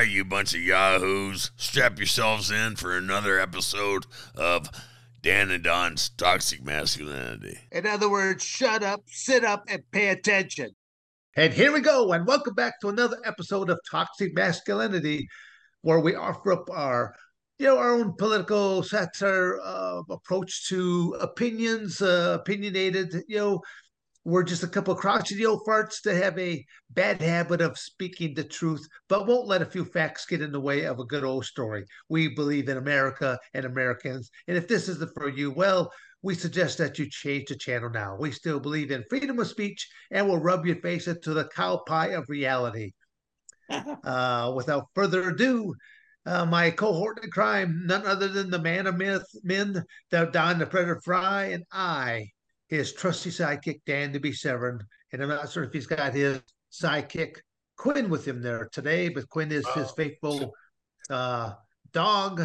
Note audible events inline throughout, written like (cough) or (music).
right, you bunch of yahoos, strap yourselves in for another episode of Dan and Don's Toxic Masculinity. In other words, shut up, sit up, and pay attention. And here we go, and welcome back to another episode of Toxic Masculinity, where we offer up our, you know, our own political satire uh, approach to opinions, uh, opinionated, you know, we're just a couple of crotchety old farts that have a bad habit of speaking the truth, but won't let a few facts get in the way of a good old story. We believe in America and Americans. And if this isn't for you, well, we suggest that you change the channel now. We still believe in freedom of speech and will rub your face into the cow pie of reality. (laughs) uh, without further ado, uh, my cohort in crime, none other than the man of myth, men, the Don the Predator Frye, and I, his trusty sidekick Dan the Beast Severn, and I'm not sure if he's got his sidekick Quinn with him there today, but Quinn is his faithful uh, dog,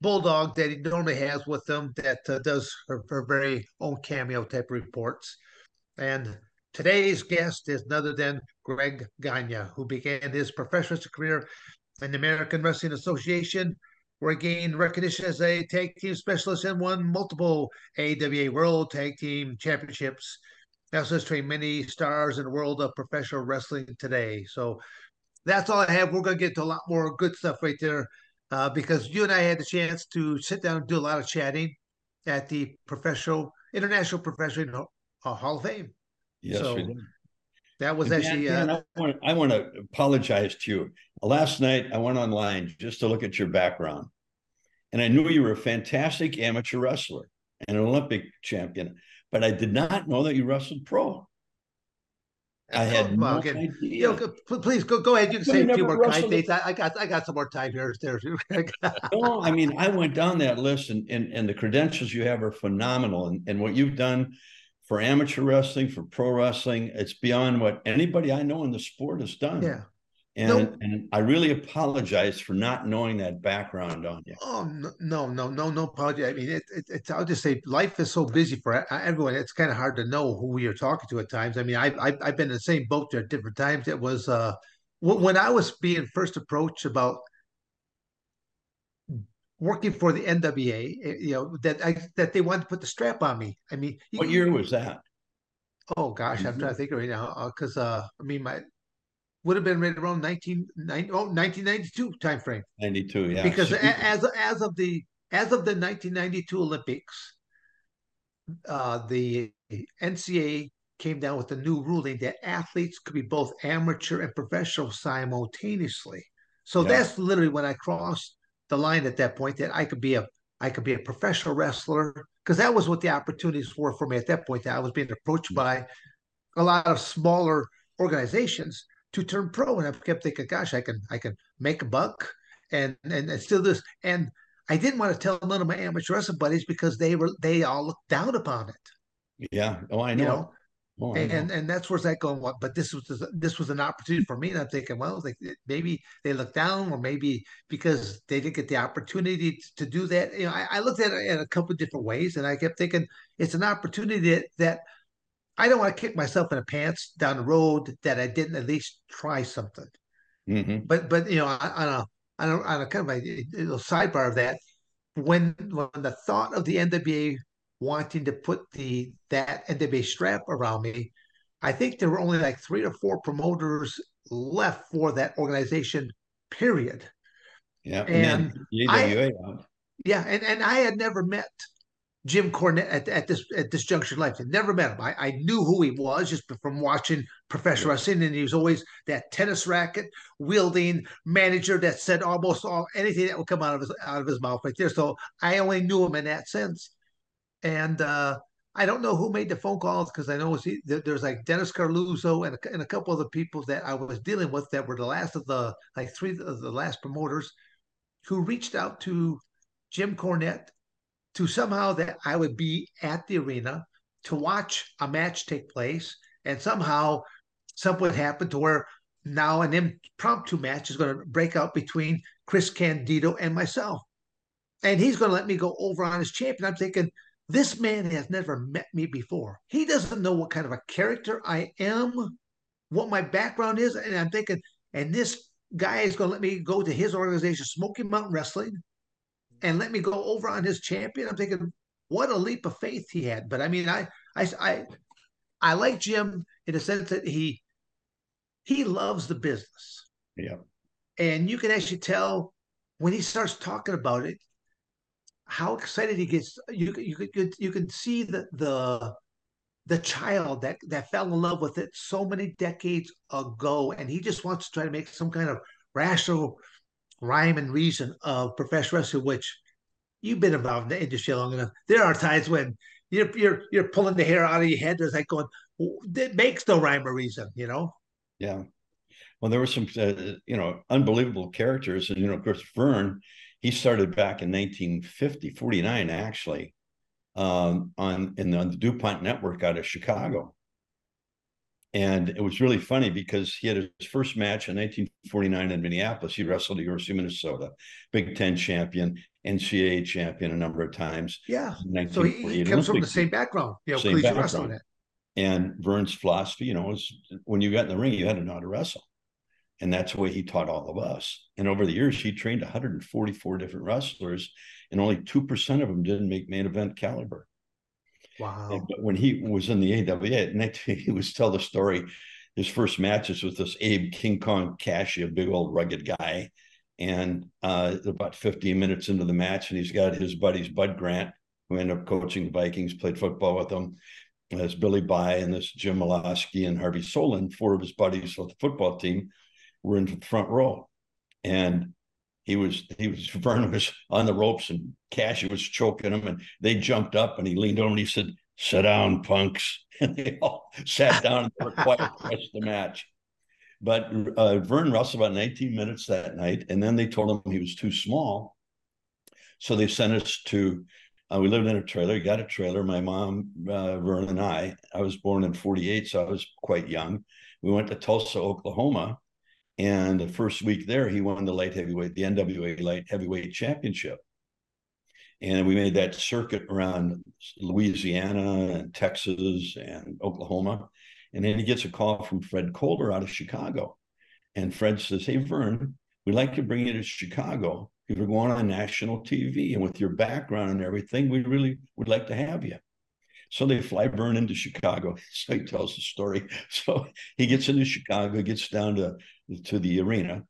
bulldog that he normally has with him that uh, does her, her very own cameo type reports. And today's guest is none other than Greg Gagne, who began his professional career in the American Wrestling Association where he gained recognition as a tag team specialist and won multiple AWA World Tag Team Championships. Also has trained many stars in the world of professional wrestling today. So that's all I have. We're going to get to a lot more good stuff right there uh, because you and I had the chance to sit down and do a lot of chatting at the professional, International Professional uh, Hall of Fame. Yes, so, we did. That was Dan, actually. Dan, uh, I, want, I want to apologize to you. Last night, I went online just to look at your background, and I knew you were a fantastic amateur wrestler and an Olympic champion, but I did not know that you wrestled pro. I had well, no idea. you know, please go go ahead. You can say a few more kind dates. I, I got I got some more time here. There. (laughs) no, I mean, I went down that list, and, and and the credentials you have are phenomenal, and and what you've done for amateur wrestling, for pro wrestling, it's beyond what anybody I know in the sport has done. yeah. And No. and I really apologize for not knowing that background on you. Oh no, no, no, no, no apology. I mean, it, it, it's. I'll just say, life is so busy for e- everyone. It's kind of hard to know who you're talking to at times. I mean, I, I I've been in the same boat there at different times. It was uh, when I was being first approached about working for the NWA. eh, You know that I that they wanted to put the strap on me. I mean, What year was that? Oh gosh, I'm trying to think right now because uh, I mean, my would have been right around 1990, oh, 1992 time frame. Ninety two. Yeah. because a- as as of the as of the 1992 Olympics, uh, the NCA came down with a new ruling that athletes could be both amateur and professional simultaneously. So Yeah. that's literally when I crossed the line at that point that I could be a I could be a professional wrestler because that was what the opportunities were for me at that point. That I was being approached by a lot of smaller organizations to turn pro, and I kept thinking, "Gosh, I can I can make a buck and and, and still this." And I didn't want to tell none of my amateur wrestling buddies because they were they all looked down upon it, yeah. Oh, I you know. Oh, And, and that's where's that going? What? But this was this was an opportunity for me, and I'm thinking, well, like maybe they looked down, or maybe because they didn't get the opportunity to do that. You know, I, I looked at it in a couple of different ways, and I kept thinking it's an opportunity that, that I don't want to kick myself in the pants down the road that I didn't at least try something. Mhm. But but you know, on a on a, on a kind of a, a little sidebar of that, when when the thought of the NWA wanting to put the that NWA strap around me, I think there were only like three or four promoters left for that organization. Period. Yeah. and the I- Yeah, and, and I had never met Jim Cornette at, at this at this juncture in life. I never met him. I, I knew who he was just from watching professional wrestling, and he was always that tennis racket wielding manager that said almost all anything that would come out of his out of his mouth right there. So I only knew him in that sense. And uh, I don't know who made the phone calls because I know there's like Dennis Coralluzzo and a, and a couple other people that I was dealing with that were the last of the like three of the last promoters who reached out to Jim Cornette to somehow that I would be at the arena to watch a match take place, and somehow something would happen to where now an impromptu match is going to break out between Chris Candido and myself, and he's going to let me go over on his champion. I'm thinking this man has never met me before. He doesn't know what kind of a character I am, what my background is, and I'm thinking, and this guy is going to let me go to his organization, Smoky Mountain Wrestling, and let me go over on his champion. I'm thinking, what a leap of faith he had. But I mean, I, I, I, I like Jim in the sense that he, he loves the business. Yeah. And you can actually tell when he starts talking about it, how excited he gets. You you could you can see the the the child that that fell in love with it so many decades ago, and he just wants to try to make some kind of rational rhyme and reason of professional wrestling, which you've been involved in the industry long enough. There are times when you're you're you're pulling the hair out of your head. There's like going, it makes no rhyme or reason, you know. Yeah. Well, there were some, uh, you know, unbelievable characters, and you know, of course, Verne. He started back in 1950, 49, actually, um, on in the, on the DuMont network out of Chicago. And it was really funny because he had his first match in 1949 in Minneapolis. He wrestled at University of Minnesota, Big Ten champion, NCAA champion a number of times. Yeah. So he, comes from the same background, you know, same collegiate background. wrestling. And Verne's philosophy, you know, was when you got in the ring, you had to know how to wrestle. And that's the way he taught all of us. And over the years, he trained 144 different wrestlers, and only 2% of them didn't make main event caliber. Wow. And, but when he was in the AWA, (laughs) he was tell the story. His first matches with this Abe King Kong Kashey, a big old rugged guy. And uh, about 15 minutes into the match, and he's got his buddies, Bud Grant, who ended up coaching the Vikings, played football with them. There's Billy Bye and this Jim Malosky and Harvey Solin, four of his buddies with the football team, were in the front row. And he was he was (laughs) Vernon was on the ropes and Kashey was choking him and they jumped up and he leaned over and he said, Sit down, punks. (laughs) And they all sat down and were quiet the rest of the match. But uh, Verne wrestled about 19 minutes that night, and then they told him he was too small. So they sent us to, uh, we lived in a trailer, got a trailer. My mom, uh, Verne, and I, I was born in 48, so I was quite young. We went to Tulsa, Oklahoma, and the first week there, he won the light heavyweight, the NWA light heavyweight championship. And we made that circuit around Louisiana and Texas and Oklahoma. And then he gets a call from Fred Kohler out of Chicago. And Fred says, Hey, Verne, we'd like to bring you to Chicago. If you're going on national TV. And with your background and everything, we really would like to have you. So they fly Verne into Chicago. (laughs) So he tells the story. (laughs) So he gets into Chicago, gets down to to the arena,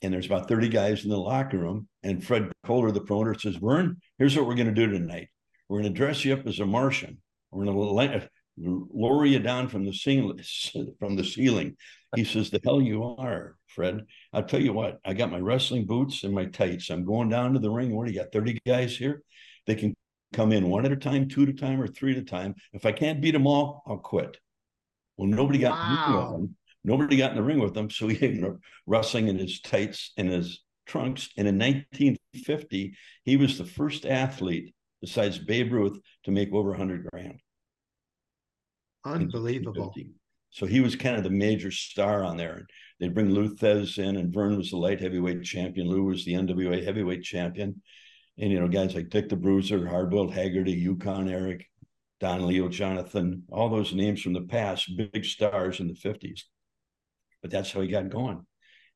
and there's about 30 guys in the locker room. And Fred Kohler, the promoter, says, Verne, here's what we're going to do tonight. We're going to dress you up as a Martian. We're going to lower you down from the ceiling. (laughs) From the ceiling, he says, "The hell you are, Fred." I'll tell you what. I got my wrestling boots and my tights. I'm going down to the ring. What do you got? Thirty guys here. They can come in one at a time, two at a time, or three at a time. If I can't beat them all, I'll quit. Well, nobody got wow. Nobody got in the ring with him, so he (laughs) ended up wrestling in his tights and his trunks. And in 1950, he was the first athlete besides Babe Ruth to make over 100 grand. Unbelievable. So he was kind of the major star on there. They'd bring Lou Thesz in, and Verne was the light heavyweight champion. Lou was the NWA heavyweight champion. And, you know, guys like Dick the Bruiser, Hardboiled Haggerty, Yukon Eric, Don Leo Jonathan, all those names from the past, big stars in the 50s but that's how he got going.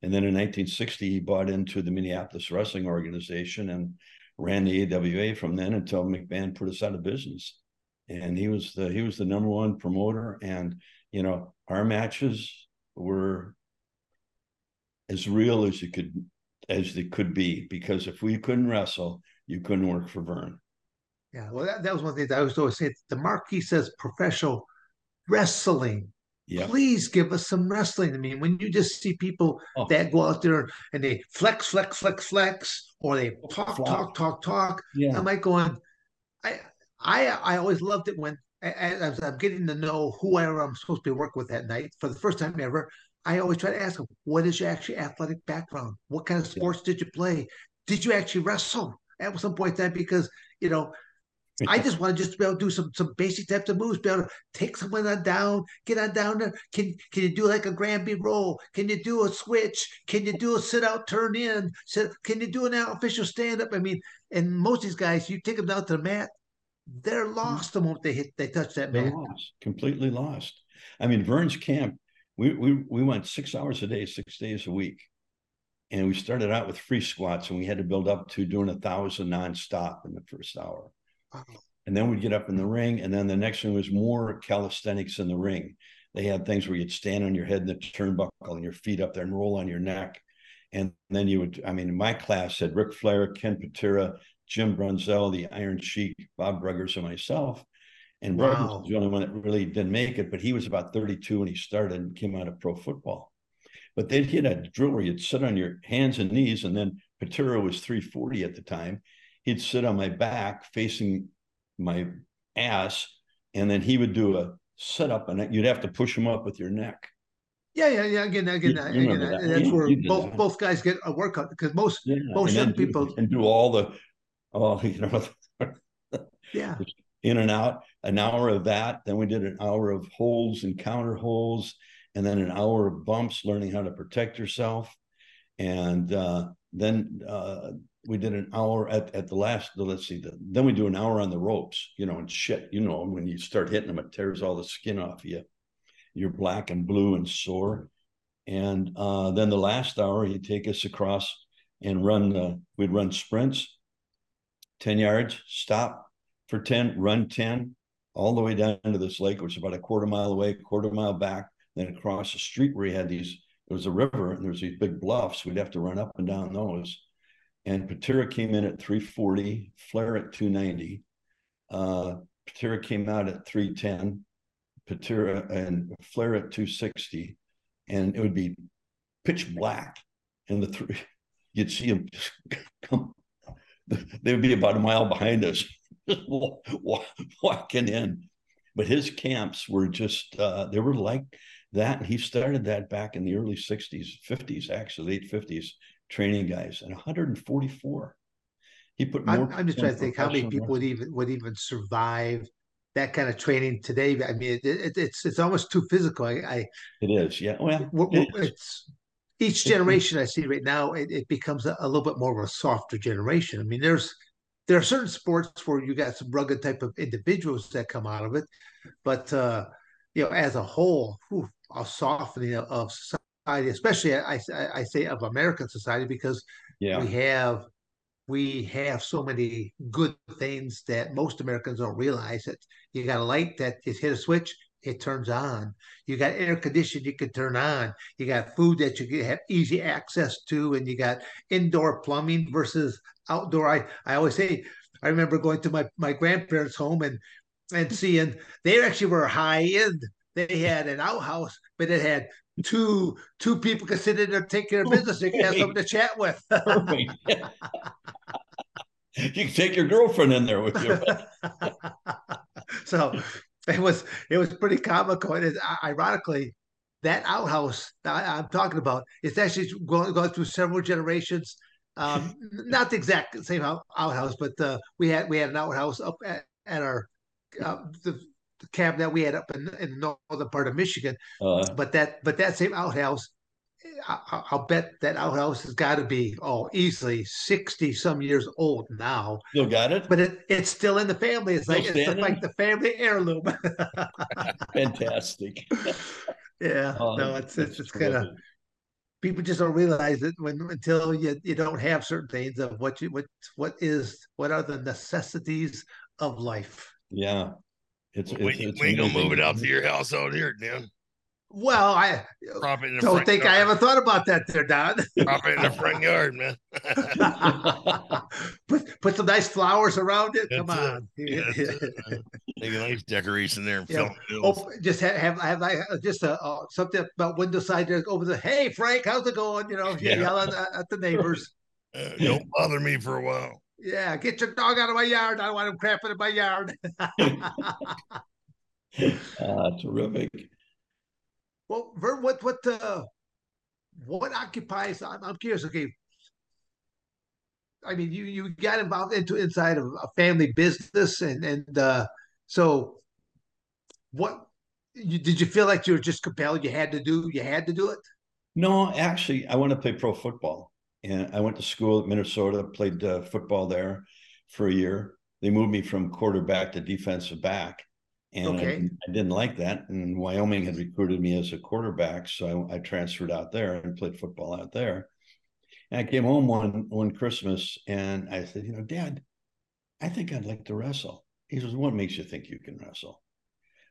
And then in 1960, he bought into the Minneapolis Wrestling Organization and ran the AWA from then until McMahon put us out of business. And he was the he was the number one promoter. And you know, our matches were as real as you could as they could be because if we couldn't wrestle, you couldn't work for Verne. Yeah, well, that, that was one thing that I was always saying. The marquee says professional wrestling Yep. Please give us some wrestling. I mean, when you just see people oh. that go out there and they flex, flex, flex, flex, or they talk, talk, talk, talk. Yeah. I'm like going, I, I, I always loved it when as I'm getting to know whoever I'm supposed to be working with that night for the first time ever. I always try to ask them, what is your actually athletic background? What kind of sports yeah. did you play? Did you actually wrestle at some point in time? Because you know, I just want to just be able to do some some basic types of moves, be able to take someone on down, get on down there. Can can you do like a Granby roll? Can you do a switch? Can you do a sit out, turn in? Sit, can you do an official stand up? I mean, and most of these guys, you take them down to the mat, they're mm-hmm. lost the moment they hit they touch that they're mat. Lost, completely lost. I mean, Verne's camp, we we we went six hours a day, six days a week. And we started out with free squats, and we had to build up to doing a thousand nonstop in the first hour. And then we'd get up in the ring, and then the next one was more calisthenics in the ring. They had things where you'd stand on your head in the turnbuckle and your feet up there and roll on your neck. And then you would, I mean, my class had Ric Flair, Ken Patera, Jim Brunzell, the Iron Sheik, Bob Bruggers, and myself. And wow. Was the only one that really didn't make it, but he was about 32 when he started and came out of pro football. But they'd hit a drill where you'd sit on your hands and knees, and then Patera was 340 at the time. He'd sit on my back facing my ass, and then he would do a sit up, and you'd have to push him up with your neck. Yeah, yeah, yeah. Again, again, you, again, that. that's where both that. both guys get a workout because most yeah, most young do, people and do all the oh (laughs) you know yeah in and out an hour of that then we did an hour of holds and counter holds and then an hour of bumps learning how to protect yourself. And uh, then uh, we did an hour at, at the last let's see the, then we do an hour on the ropes you know and shit you know when you start hitting them it tears all the skin off you. You're black and blue and sore. And uh, then the last hour he'd take us across and run we'd run sprints 10 yards stop for 10 run 10 all the way down to this lake which is about a quarter mile away quarter mile back then across the street where he had these there was a river and there was these big bluffs we'd have to run up and down those and Patera came in at 340, Flair at 290. Uh, Patera came out at 310, Patera and Flair at 260, and it would be pitch black. And the three, (laughs) you'd see them (laughs) come, they would be about a mile behind us, (laughs) walking in. But his camps were just, uh, they were like that. And he started that back in the early 60s, 50s, actually, late 50s training guys and 144. He put more. I'm, I'm just trying to think how many people would even would even survive that kind of training today. I mean, it, it, it's it's almost too physical. I, I it is, yeah. Well, it it's each generation I see right now, it, it becomes a, a, little bit more of a softer generation. I mean, there's there are certain sports where you got some rugged type of individuals that come out of it, but uh, you know, as a whole, whew, a softening of society, especially I, I say of American society, because yeah. we have we have so many good things that most Americans don't realize. That you got a light that is hit a switch, it turns on. You got air conditioning you can turn on. You got food that you can have easy access to, and you got indoor plumbing versus outdoor. I, I always say, I remember going to my, my grandparents' home and and seeing they actually were high end. They had an outhouse, but it had two two people could sit in there take care of business. Can have someone to chat with. (laughs) you can take your girlfriend in there with you. so it was it was pretty comical. And it, ironically, that outhouse I, am talking about, it's actually going, going through several generations. Um, (laughs) not the exact same outhouse, but uh, we had we had an outhouse up at, at our uh, the the camp that we had up in, in the northern part of Michigan. Uh, but that but that same outhouse, I, will bet that outhouse has got to be oh easily sixty some years old now. Still got it, but it, it's still in the family. It's still like standing? it's like the family heirloom. (laughs) (laughs) Fantastic. yeah, oh, no, it's it's, it's kind of people just don't realize it when until you you don't have certain things of what you what what is what are the necessities of life. Yeah, it's, well, it's, we, it's we gonna move it out to your house out here, Dan. Well, I don't think yard. I ever thought about that there, Don. Prop it in the (laughs) front yard, man. (laughs) put put some nice flowers around it. That's Come on, yeah, take a nice decoration there. And yeah. Oh, just have have, have I uh, just a, uh, something about window side there over the. Hey, Frank, how's it going? You know, (laughs) yeah. yelling at, at the neighbors. Uh, don't bother me for a while. Yeah, get your dog out of my yard. I don't want him crapping in my yard. uh, terrific. Well, Verne, what what uh, what occupies? I'm, I'm curious. Okay, I mean, you you got involved into inside of a family business, and and uh, so what? You, did you feel like you were just compelled? You had to do. You had to do it. No, actually, I want to play pro football and I went to school at Minnesota, played uh, football there for a year. They moved me from quarterback to defensive back, and okay. I, I, didn't like that. And Wyoming had recruited me as a quarterback, so I, I, transferred out there and played football out there. And I came home one one Christmas and I said, you know, Dad, I think I'd like to wrestle. He says, What makes you think you can wrestle?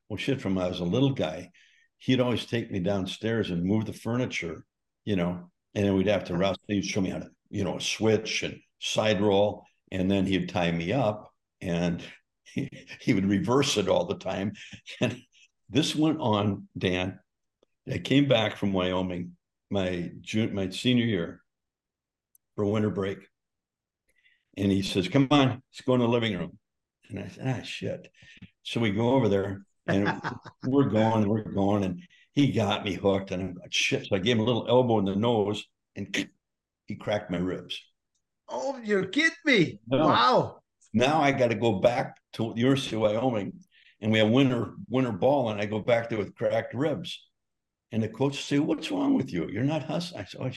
Well, shit, from I was a little guy, he'd always take me downstairs and move the furniture, you know, and then we'd have to mm-hmm. wrestle. He'd show me how to, you know, switch and side roll, and then he'd tie me up and he, he would reverse it all the time. And this went on, Dan. I came back from Wyoming my June, my senior year for winter break. And he says, Come on, let's go in the living room. And I said, Ah, shit. So we go over there and (laughs) we're going, we're going. And he got me hooked. And I'm like, shit. So I gave him a little elbow in the nose and he cracked my ribs. Oh, you're kidding me. No. Wow. Now I got to go back to the University of Wyoming and we have winter winter ball. And I go back there with cracked ribs. And the coach say, What's wrong with you? You're not hustling. I said, oh,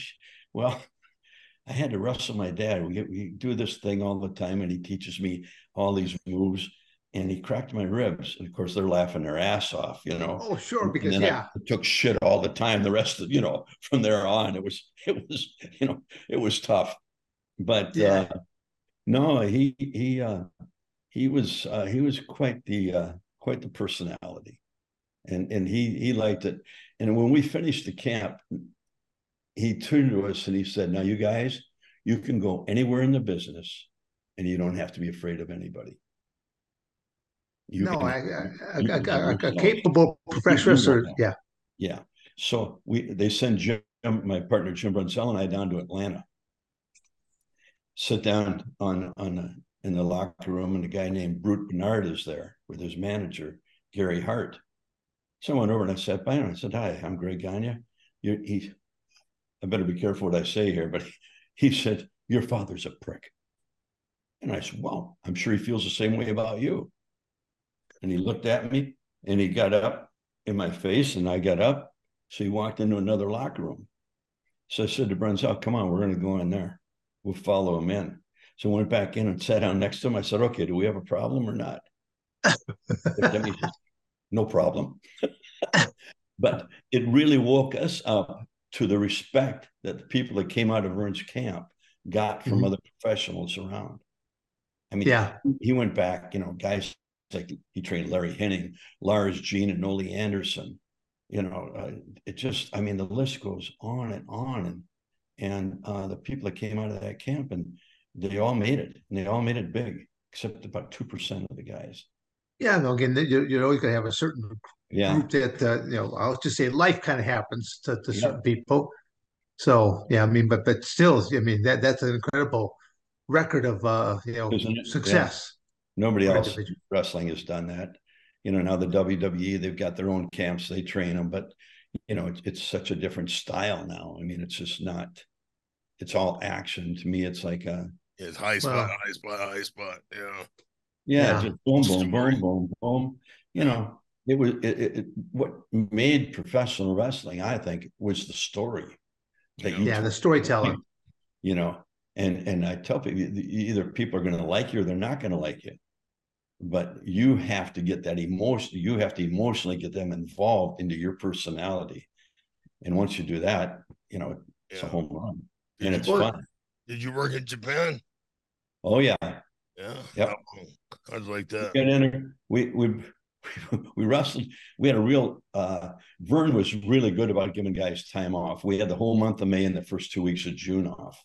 Well, (laughs) I had to wrestle my dad. We, we do this thing all the time, and he teaches me all these moves. And he cracked my ribs. And of course, they're laughing their ass off, you know. Oh, sure, because yeah, I took shit all the time. The rest of, you know, from there on, it was, it was, you know, it was tough. But yeah. uh, no, he he uh, he was uh, he was quite the uh, quite the personality, and and he he liked it. And when we finished the camp, he turned to us and he said, Now, you guys, you can go anywhere in the business and you don't have to be afraid of anybody. You no, can, a capable professional. Yeah. Yeah. So we they send Jim, my partner Jim Brunzell, and I down to Atlanta. Sit down on on in the locker room, and a guy named Brute Bernard is there with his manager Gary Hart. So I went over and I sat by him. and I said, "Hi, I'm Greg Gagne. You, he I better be careful what I say here, but he said, Your father's a prick. And I said, Well, I'm sure he feels the same way about you. And he looked at me and he got up in my face, and I got up. So he walked into another locker room. So I said to Brunzell, Come on, we're going to go in there. We'll follow him in. So I went back in and sat down next to him. I said, Okay, do we have a problem or not? said, no problem. (laughs) but it really woke us up to the respect that the people that came out of Verne's camp got from mm-hmm. other professionals around. I mean, yeah, he went back, you know, guys like he trained Larry Hennig, Lars Jean, and Ole Anderson. You know, uh, it just, I mean, the list goes on and on. And, and uh, the people that came out of that camp and they all made it and they all made it big, except about 2% of the guys. Yeah, no, again, you're, you're always going to have a certain yeah. group that uh, you know I'll just say life kind of happens to, to certain people. So yeah, I mean, but but still, I mean that that's an incredible record of uh, you know success. Yeah. Nobody else wrestling has done that. You know, now the WWE they've got their own camps, they train them, but you know it's, it's such a different style now. I mean, it's just not. It's all action. To me, it's like a. It's high spot, well, high spot, high spot. Yeah. Yeah, yeah. just boom, boom, boom, boom, boom. You know, it was it, it, what made professional wrestling i think was the story that yeah the storytelling you know and and i tell people either people are going to like you or they're not going to like you but you have to get that emotion you have to emotionally get them involved into your personality and once you do that you know it's yeah. a home run did and it's work, fun did you work in japan oh yeah yeah yep. i was like that we we (laughs) we wrestled. We had a real. Uh, Verne was really good about giving guys time off. We had the whole month of May and the first two weeks of June off,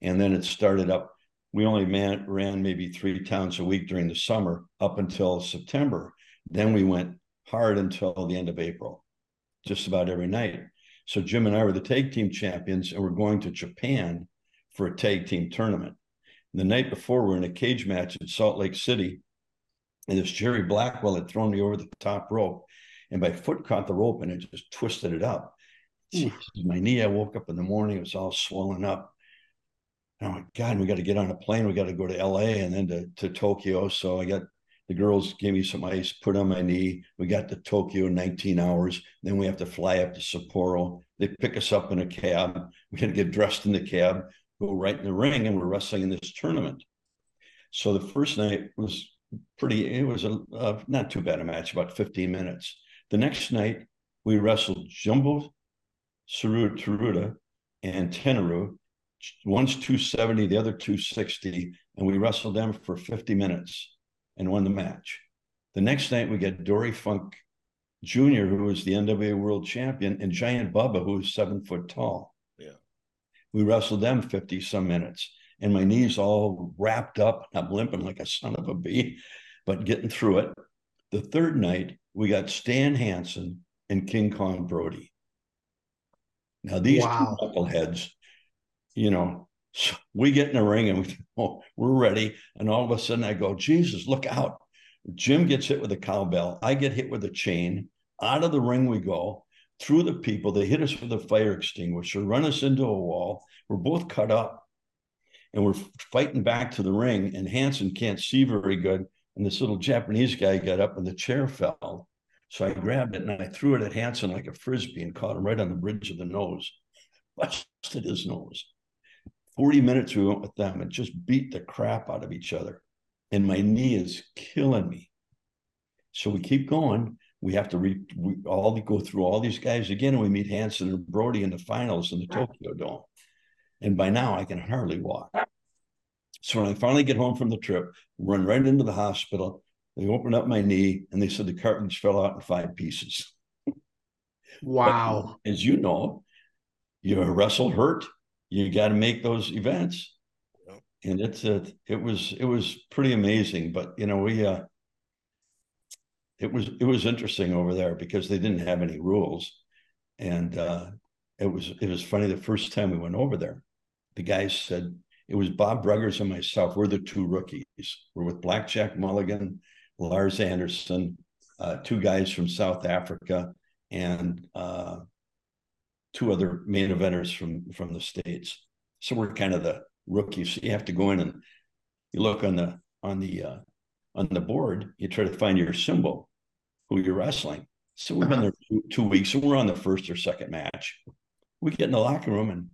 and then it started up. We only man, ran maybe three towns a week during the summer up until September. Then we went hard until the end of April, just about every night. So Jim and I were the tag team champions, and we're going to Japan for a tag team tournament. The night before, we're in a cage match in Salt Lake City and this Jerry Blackwell had thrown me over the top rope, and my foot caught the rope and it just twisted it up. Jeez, my knee, I woke up in the morning, it was all swollen up. And I'm like, God, we got to get on a plane. We got to go to LA and then to, to Tokyo. So I got the girls gave me some ice, put on my knee. We got to Tokyo in 19 hours. Then we have to fly up to Sapporo. They pick us up in a cab. We got to get dressed in the cab, go right in the ring, and we're wrestling in this tournament. So the first night was pretty, it was a not too bad a match, about 15 minutes. The next night, we wrestled Jumbo Tsuruta and Tenryu one's 270, the other 260, and we wrestled them for 50 minutes and won the match. The next night we get Dory Funk Jr., who was the NWA world champion, and Giant Baba, who was seven foot tall. We wrestled them 50 some minutes, and my knees all wrapped up. I'm limping like a son of a bee, but getting through it. The third night, we got Stan Hansen and King Kong Brody. Now, these Wow. two knuckleheads, you know, so we get in the ring and we, (laughs) oh, we're ready. And all of a sudden I go, Jesus, look out. Jim gets hit with a cowbell. I get hit with a chain. Out of the ring we go, through the people. They hit us with a fire extinguisher, run us into a wall. We're both cut up. And we're fighting back to the ring. And Hansen can't see very good. And this little Japanese guy got up and the chair fell. So I grabbed it and I threw it at Hansen like a frisbee and caught him right on the bridge of the nose. (laughs) Busted his nose. 40 minutes we went with them and just beat the crap out of each other. And my knee is killing me. So we keep going. We have to re, we all go through all these guys again, and we meet Hansen and Brody in the finals in the Tokyo Dome. And by now I can hardly walk. So when I finally get home from the trip, run right into the hospital. They opened up my knee and they said the cartilage fell out in five pieces. (laughs) Wow. But as you know, you wrestle hurt, you got to make those events. And it's a, it was it was pretty amazing. But you know, we uh it was it was interesting over there because they didn't have any rules. And uh it was it was funny the first time we went over there, the guys said it was Bob Bruggers and myself. We're the two rookies. We're with Blackjack Mulligan, Lars Anderson, uh, two guys from South Africa, and uh, two other main eventers from from the states. So we're kind of the rookies. So you have to go in and you look on the on the uh, on the board. You try to find your symbol, who you're wrestling. So we've been uh-huh. there two, two weeks. So we're on the first or second match. We get in the locker room and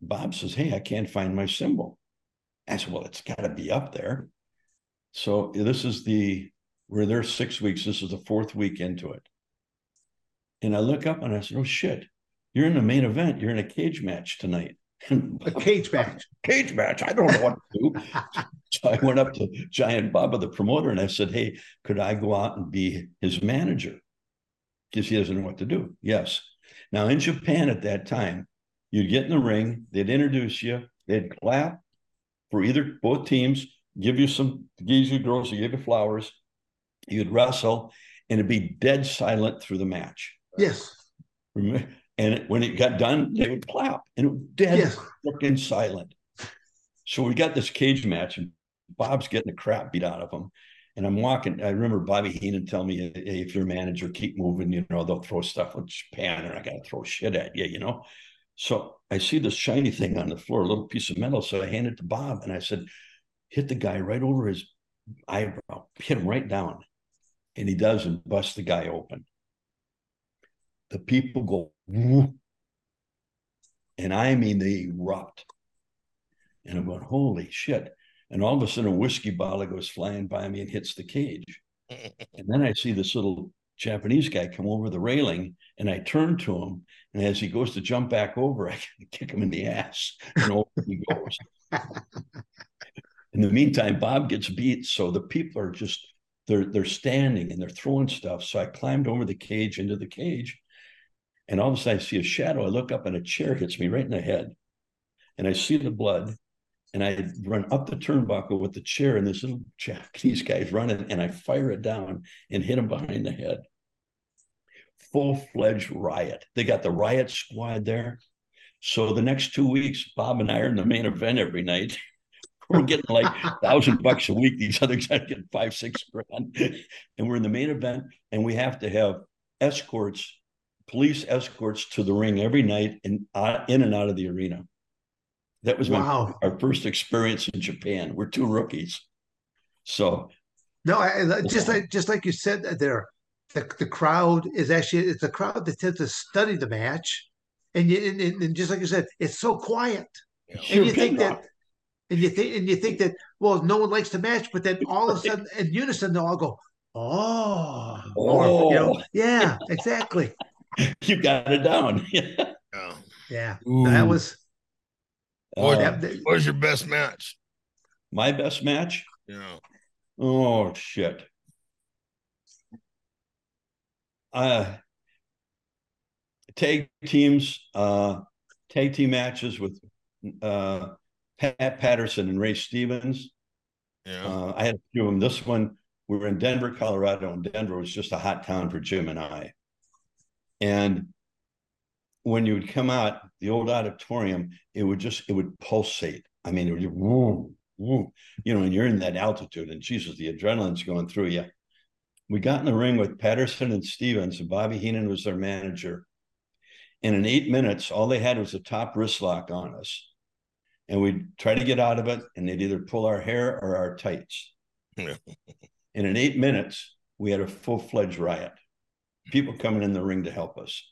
Bob says, Hey, I can't find my symbol. I said, Well, it's got to be up there. So this is the, we're there six weeks. This is the fourth week into it. And I look up and I said, Oh shit, you're in the main event. You're in a cage match tonight. (laughs) A cage match. cage match. I don't know what to do. (laughs) so (laughs) I went up to Giant Baba, the promoter, and I said, Hey, could I go out and be his manager? Because he doesn't know what to do. Yes. Now in Japan at that time, you'd get in the ring, they'd introduce you, they'd clap for either both teams, give you some give you girls, give you flowers, you'd wrestle, and it'd be dead silent through the match. Yes. And when it got done, they would clap, and it was dead Yes. freaking silent. So we got this cage match, and Bob's getting the crap beat out of him. And I'm walking. I remember Bobby Heenan telling me, hey, if you're a manager, keep moving. You know, they'll throw stuff with Japan, and I got to throw shit at you, you know. So I see this shiny thing on the floor, a little piece of metal. So I hand it to Bob, and I said, hit the guy right over his eyebrow, hit him right down. And he does and busts the guy open. The people go, and I mean, they erupt. And I'm going, holy shit. And all of a sudden, a whiskey bottle goes flying by me and hits the cage. (laughs) And then I see this little Japanese guy come over the railing, and I turn to him. And as he goes to jump back over, (laughs) I kick him in the ass, and over he goes. in the meantime, Bob gets beat, so the people are just they're they're standing and they're throwing stuff. So I climbed over the cage into the cage, and all of a sudden I see a shadow. I look up, and a chair hits me right in the head, and I see the blood. And I run up the turnbuckle with the chair, and this little Japanese guy's running, and I fire it down and hit him behind the head. Full fledged riot. They got the riot squad there. So the next two weeks, Bob and I are in the main event every night. (laughs) We're getting like a (laughs) thousand bucks a week. These other guys get five, six grand. And we're in the main event, and we have to have escorts, police escorts to the ring every night and uh, in and out of the arena. That was my our first experience in Japan. We're two rookies. So No, I, I- just like just like you said there, the the crowd is actually it's a crowd that tends to study the match, and you and, and- and just like you said, it's so quiet, Yeah. and you think big that, and you think and you think that well, no one likes the match, but then all of a sudden, in unison, they'll all go, oh, or, you know, Oh. yeah, exactly, (laughs) you got it down. (laughs) Yeah. yeah. That was What, Uh, what was your best match? my best match? Yeah. Oh shit. Uh tag teams, uh tag team matches with uh Pat Patterson and Ray Stevens. Yeah. Uh, I had a few of them. This one, we were in Denver, Colorado, and Denver was just a hot town for Jim and I. And when you would come out, the old auditorium, it would just, it would pulsate. I mean, it would just, woo, woo, you know, and you're in that altitude, and Jesus, the adrenaline's going through you. We got in the ring with Patterson and Stevens, and Bobby Heenan was their manager. And in eight minutes, all they had was a top wrist lock on us and we'd try to get out of it, and they'd either pull our hair or our tights. (laughs) And in eight minutes, we had a full fledged riot. People coming in the ring to help us.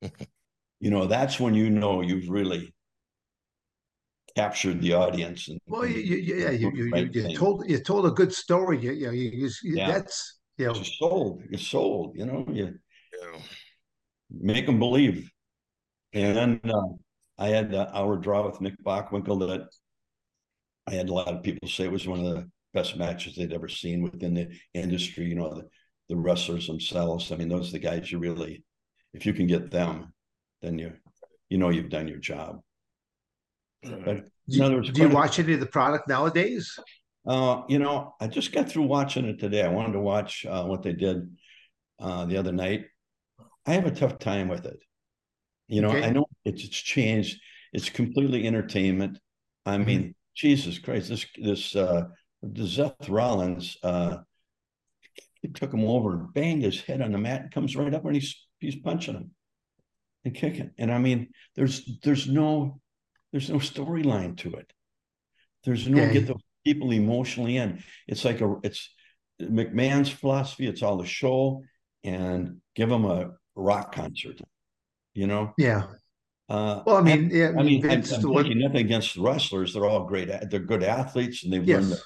(laughs) you know, that's when you know you've really captured the audience. And, Well, you, you, yeah, you, you, Right you, you told you told a good story. You, you, you, you Yeah. that's you know, you're sold. You're sold. You know, you yeah. make them believe. And then uh, I had uh, our draw with Nick Bockwinkel that I had a lot of people say it was one of the best matches they'd ever seen within the industry. You know, the, the wrestlers themselves. I mean, those are the guys you really, if you can get them, then you, you know, you've done your job. But do, no, there was do you quite a- watch any of the product nowadays? Uh, you know, I just got through watching it today. I wanted to watch uh, what they did uh, the other night. I have a tough time with it. You know, Okay. I know it's, it's changed. It's completely entertainment. I mean, Jesus Christ, this this uh, the Seth Rollins, uh, took him over and banged his head on the mat and comes right up and he's he's punching him and kicking. And I mean, there's there's no there's no storyline to it. There's no Yeah. get those people emotionally in. It's like a it's McMahon's philosophy. It's all the show and give them a rock concert. You know. Yeah. Uh, Well, I mean, yeah. I mean, I'm, Vince, I'm one- taking nothing against the wrestlers. They're all great. They're good athletes, and they've learned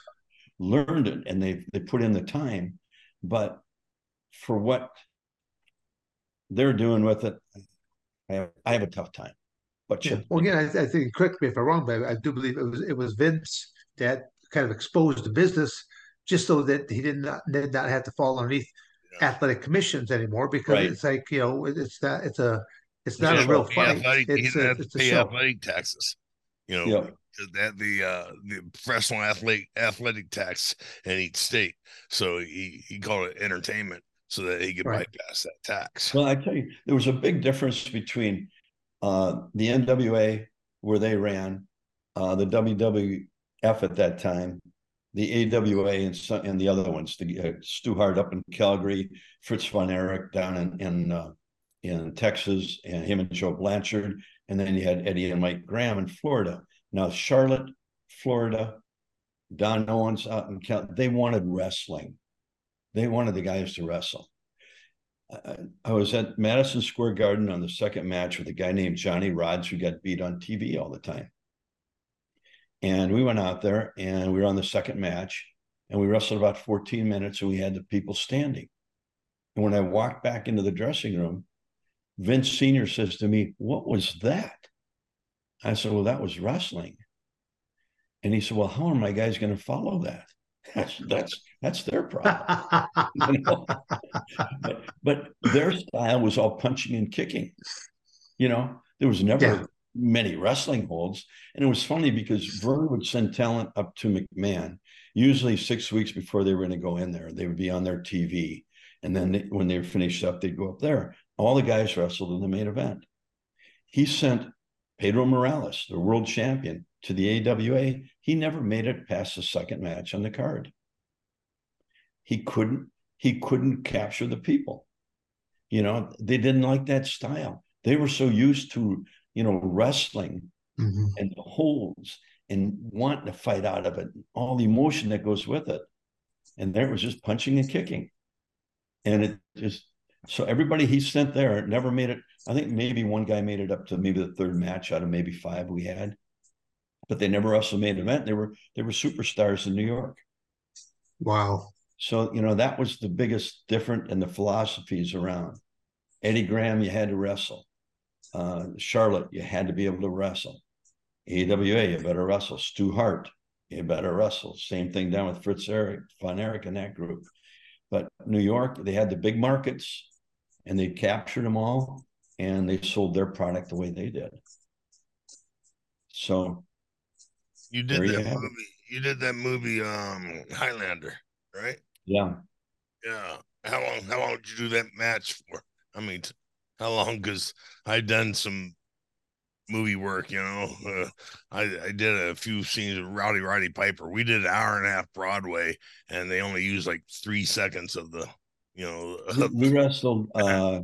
learned it, and they they put in the time. But for what they're doing with it, I have, I have a tough time. But Yeah. Well, again, I, I think correct me if I'm wrong, but I do believe it was it was Vince that kind of exposed the business just so that he did not did not have to fall underneath Yeah. athletic commissions anymore because Right. it's like you know it's not it's a it's not Yeah, a real fight. Athletic, he It's didn't a, have to it's pay show. athletic taxes. You know, yeah, that the uh the professional athlete athletic tax in each state. So he he called it entertainment so that he could Right. bypass that tax. Well, I tell you, there was a big difference between uh, the NWA, where they ran, uh, the WWF at that time, the AWA, and some, and the other ones, the uh, Stu Hart up in Calgary, Fritz von Erich down in in uh, in Texas, and him and Joe Blanchard, and then you had Eddie and Mike Graham in Florida. Now Charlotte, Florida, Don Owens out in Cal, they wanted wrestling. They wanted the guys to wrestle. I, I was at Madison Square Garden on the second match with a guy named Johnny Rodz who got beat on TV all the time. And we went out there and we were on the second match and we wrestled about 14 minutes and we had the people standing. And when I walked back into the dressing room, Vince Sr. says to me, What was that? I said, Well, that was wrestling. And he said, Well, how are my guys going to follow that? That's that's that's their problem. (laughs) you know? but, but their style was all punching and kicking. You know, there was never Yeah. many wrestling holds. And it was funny because Verne would send talent up to McMahon, usually six weeks before they were going to go in there. They would be on their TV. And then they, when they were finished up, they'd go up there. All the guys wrestled in the main event. He sent Pedro Morales, the world champion, to the AWA. He never made it past the second match on the card. He couldn't, he couldn't capture the people. You know, they didn't like that style. They were so used to, you know, wrestling Mhm. and the holds and wanting to fight out of it, all the emotion that goes with it. And there was just punching and kicking. And it just so everybody he sent there never made it. I think maybe one guy made it up to maybe the third match out of maybe five we had. But they never wrestled main event. They were they were superstars in New York. Wow. So, you know, that was the biggest different in the philosophies around. Eddie Graham, you had to wrestle. Uh, Charlotte, you had to be able to wrestle. AWA, you better wrestle. Stu Hart, you better wrestle. Same thing down with Fritz Eric, Von Erich and that group. But New York, they had the big markets and they captured them all and they sold their product the way they did. So You did There you that have movie. You did that movie, um, Highlander, right? yeah, Yeah. How long? How long did you do that match for? I mean, t- how long? Because I done some movie work. You know, uh, I I did a few scenes of Rowdy Roddy Piper. We did an hour and a half Broadway, and they only used like three seconds of the, you know, we, we wrestled. (laughs) Uh,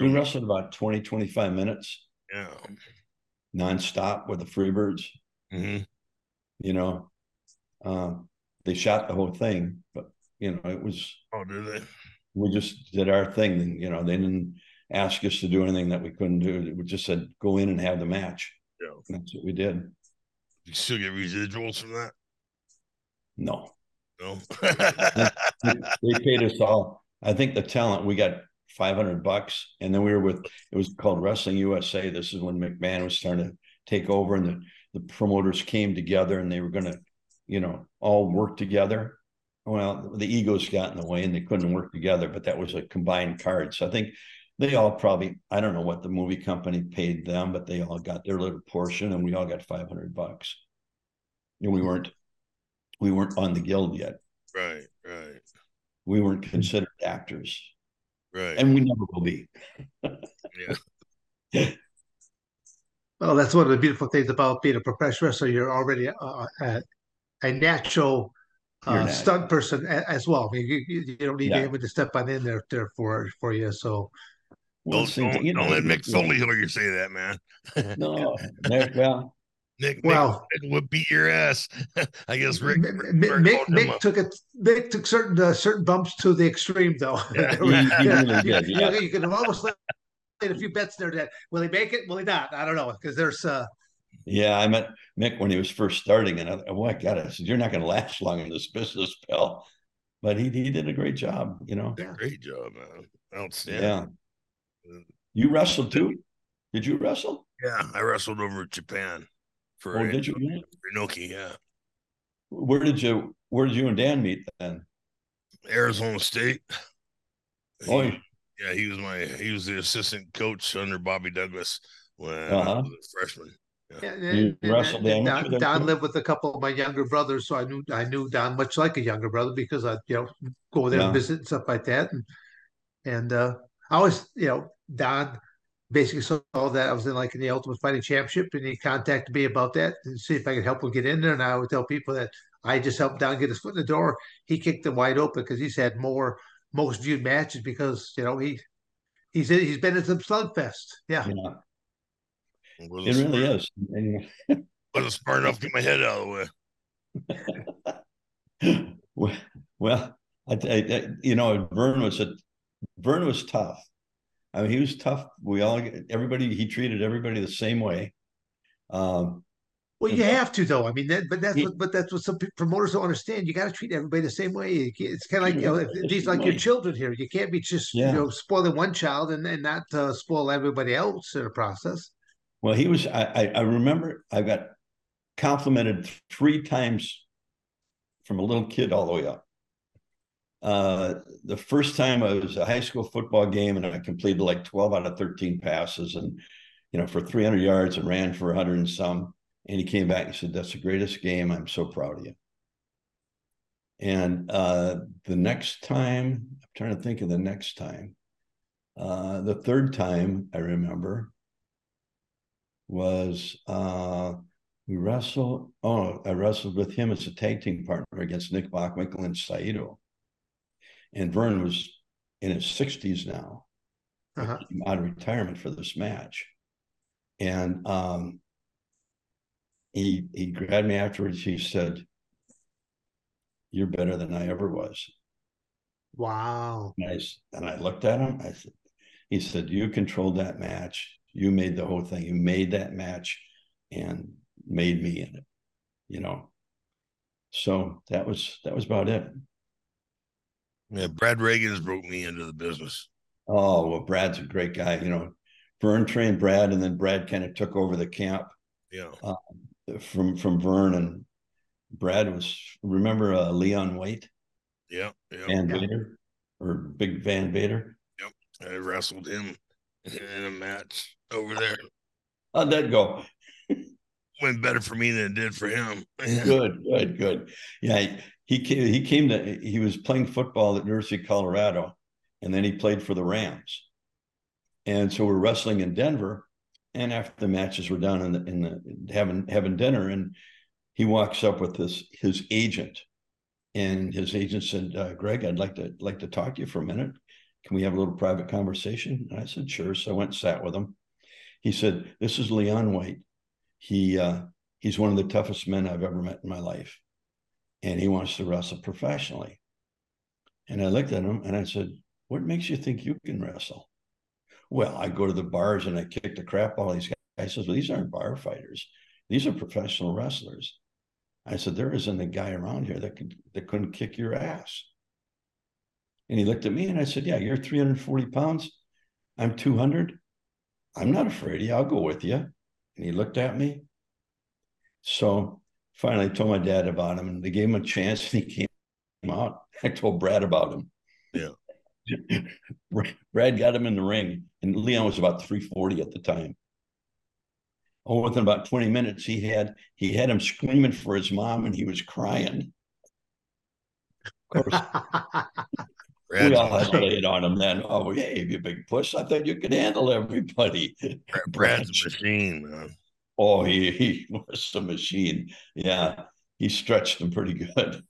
we wrestled about 20, 25 minutes yeah. nonstop with the Freebirds. hmm You know, um, they shot the whole thing, but you know, it was Oh, did they? we just did our thing. And, you know, they didn't ask us to do anything that we couldn't do. We just said go in and have the match. Yeah. And that's what we did. You still get residuals from that? No, No. (laughs) they, they paid us all. I think the talent we got five hundred bucks, and then we were with it was called Wrestling USA. This is when McMahon was starting to take over, and the the promoters came together, and they were going to, you know, all work together. Well, the egos got in the way, and they couldn't work together. But that was a combined card. So I think they all probably I don't know what the movie company paid them, but they all got their little portion, and we all got five hundred bucks. And we weren't we weren't on the guild yet. right, right, We weren't considered actors right. and we never will be. (laughs) Well, that's one of the beautiful things about being a professional wrestler. You're already uh, a, a natural uh, stunt person as well. I mean, you, you you don't need Yeah. anyone to step on in there there for for you. So Well, don't, don't, thing, you don't know, let Mick you know, Foley hear you say that, man. (laughs) No, there- well, Nick, Well- Nick would beat your ass. (laughs) I guess Rick. M- Rick Mick, Mick took it. Mick took certain uh, certain bumps to the extreme, though. Yeah. He- he (laughs) yeah, really you, did, yeah. you could have almost laid a few bets there that will he make it? Will he not? I don't know because there's uh yeah, I met Mick when he was first starting, and I, oh, I got it. I said, "You're not going to last long in this business, pal." But he he did a great job, you know. Great job, man. Outstanding. Yeah. You wrestled too? Did you wrestle? Yeah, I wrestled over in Japan for Oh, did you? Inoki. Yeah, Where did you Where did you and Dan meet then? Arizona State. Oh, He- yeah, he was my he was the assistant coach under Bobby Douglas when I Uh-huh. was a freshman. yeah, You and- wrestled and Don, Don lived with a couple of my younger brothers, so I knew I knew Don much like a younger brother because I you know go there and visit and stuff like that, and and uh, I always you know Don basically saw that I was in like in the Ultimate Fighting Championship, and he contacted me about that and see if I could help him get in there. And I would tell people that I just helped Don get his foot in the door. He kicked it wide open because he's had more most viewed matches because you know he he's he's been in some slugfest. Yeah, yeah, It it wasn't really is. And, wasn't smart enough to get my head out of the way. (laughs) well, well, I, I, I- you know, Verne was a Verne was tough. I mean, he was tough. We all, everybody, he treated everybody the same way. Um, Well, you have to though. I mean, that, but that's what, but that's what some promoters don't understand. You got to treat everybody the same way. It's kind of like you know, the these like your children here. You can't be just Yeah. you know spoiling one child and, and not uh, spoil everybody else in the process. well, he was. I, I, remember I got complimented three times from a little kid all the way up. Uh, the first time I was a high school football game and I completed like 12 out of 13 passes and, you know, for 300 yards and ran for 100 and some. And he came back and said, That's the greatest game. I'm so proud of you. And uh, the next time, I'm trying to think of the next time. Uh, the third time I remember was uh, we wrestled. Oh, I wrestled with him as a tag team partner against Nick Bockwinkel and Saito. And Verne was in his 60s now, Uh-huh. out of retirement for this match. And um, he he grabbed me afterwards. He said, "You're better than I ever was." Wow. And I, s- and I looked at him. I said, "He said you controlled that match. You made the whole thing. You made that match, and made me in it. You know." So that was that was about it. Yeah, Brad Rheingans broke me into the business. Oh well, Brad's a great guy. You know, Verne trained Brad, and then Brad kind of took over the camp. Yeah, um, from from Verne and Brad was remember uh, Leon White, Yeah, yeah. Van Yeah. Vader, or Big Van Vader. Yep, I wrestled him in a match over there. How'd that go? Went better for me than it did for him. (laughs) Good, good, good. Yeah, he, he came. He came to. He was playing football at University of Colorado, and then he played for the Rams. And so we're wrestling in Denver, and after the matches were done in the in the having having dinner, and he walks up with this his agent, and his agent said, uh, "Greg, I'd like to like to talk to you for a minute. Can we have a little private conversation?" And I said, "Sure." So I went and sat with him. He said, "This is Leon White. He uh, he's one of the toughest men I've ever met in my life, and he wants to wrestle professionally." And I looked at him and I said, "What makes you think you can wrestle?" Well, I go to the bars and I kick the crap out of these guys. I says, well, these aren't bar fighters. These are professional wrestlers. I said, there isn't a guy around here that could that couldn't kick your ass. And he looked at me and I said, Yeah, you're 340 pounds. I'm 200. I'm not afraid of you. I'll go with you. And he looked at me. So finally I told my dad about him and they gave him a chance and he came out. (laughs) I told Brad about him. Yeah. Brad got him in the ring, and Leon was about 340 at the time. Oh, within about 20 minutes, he had he had him screaming for his mom and he was crying. Of course, (laughs) we all had it on him then. Oh, hey, you big puss. I thought you could handle everybody. (laughs) Brad's a machine, man. Oh, he, he was a machine. Yeah, he stretched him pretty good.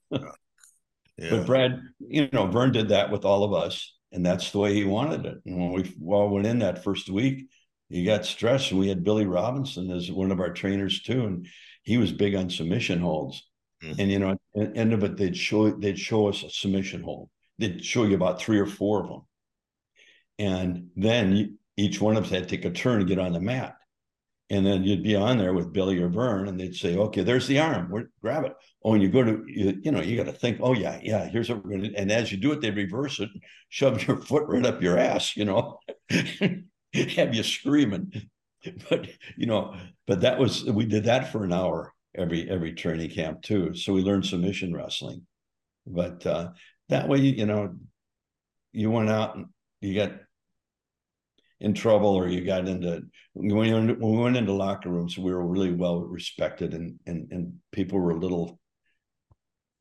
Yeah. But Brad, you know, Verne did that with all of us, and that's the way he wanted it. And when we all went in that first week, he got stressed, and we had Billy Robinson as one of our trainers too, and he was big on submission holds. Mhm. And you know, at the end of it, they'd show they'd show us a submission hold. They'd show you about three or four of them, and then each one of us had to take a turn to get on the mat. And then you'd be on there with Billy or Verne, and they'd say, "Okay, there's the arm. Where, grab it." Oh, and you go to you, you know you got to think. Oh yeah, yeah. Here's what we're going to. And as you do it, they reverse it, shove your (laughs) foot right up your ass. You know, (laughs) have you screaming. But you know, but that was we did that for an hour every every training camp too. So we learned submission wrestling. But uh, that way, you know, you went out and you got in trouble or you got into when we, went into locker rooms we were really well respected and and and people were a little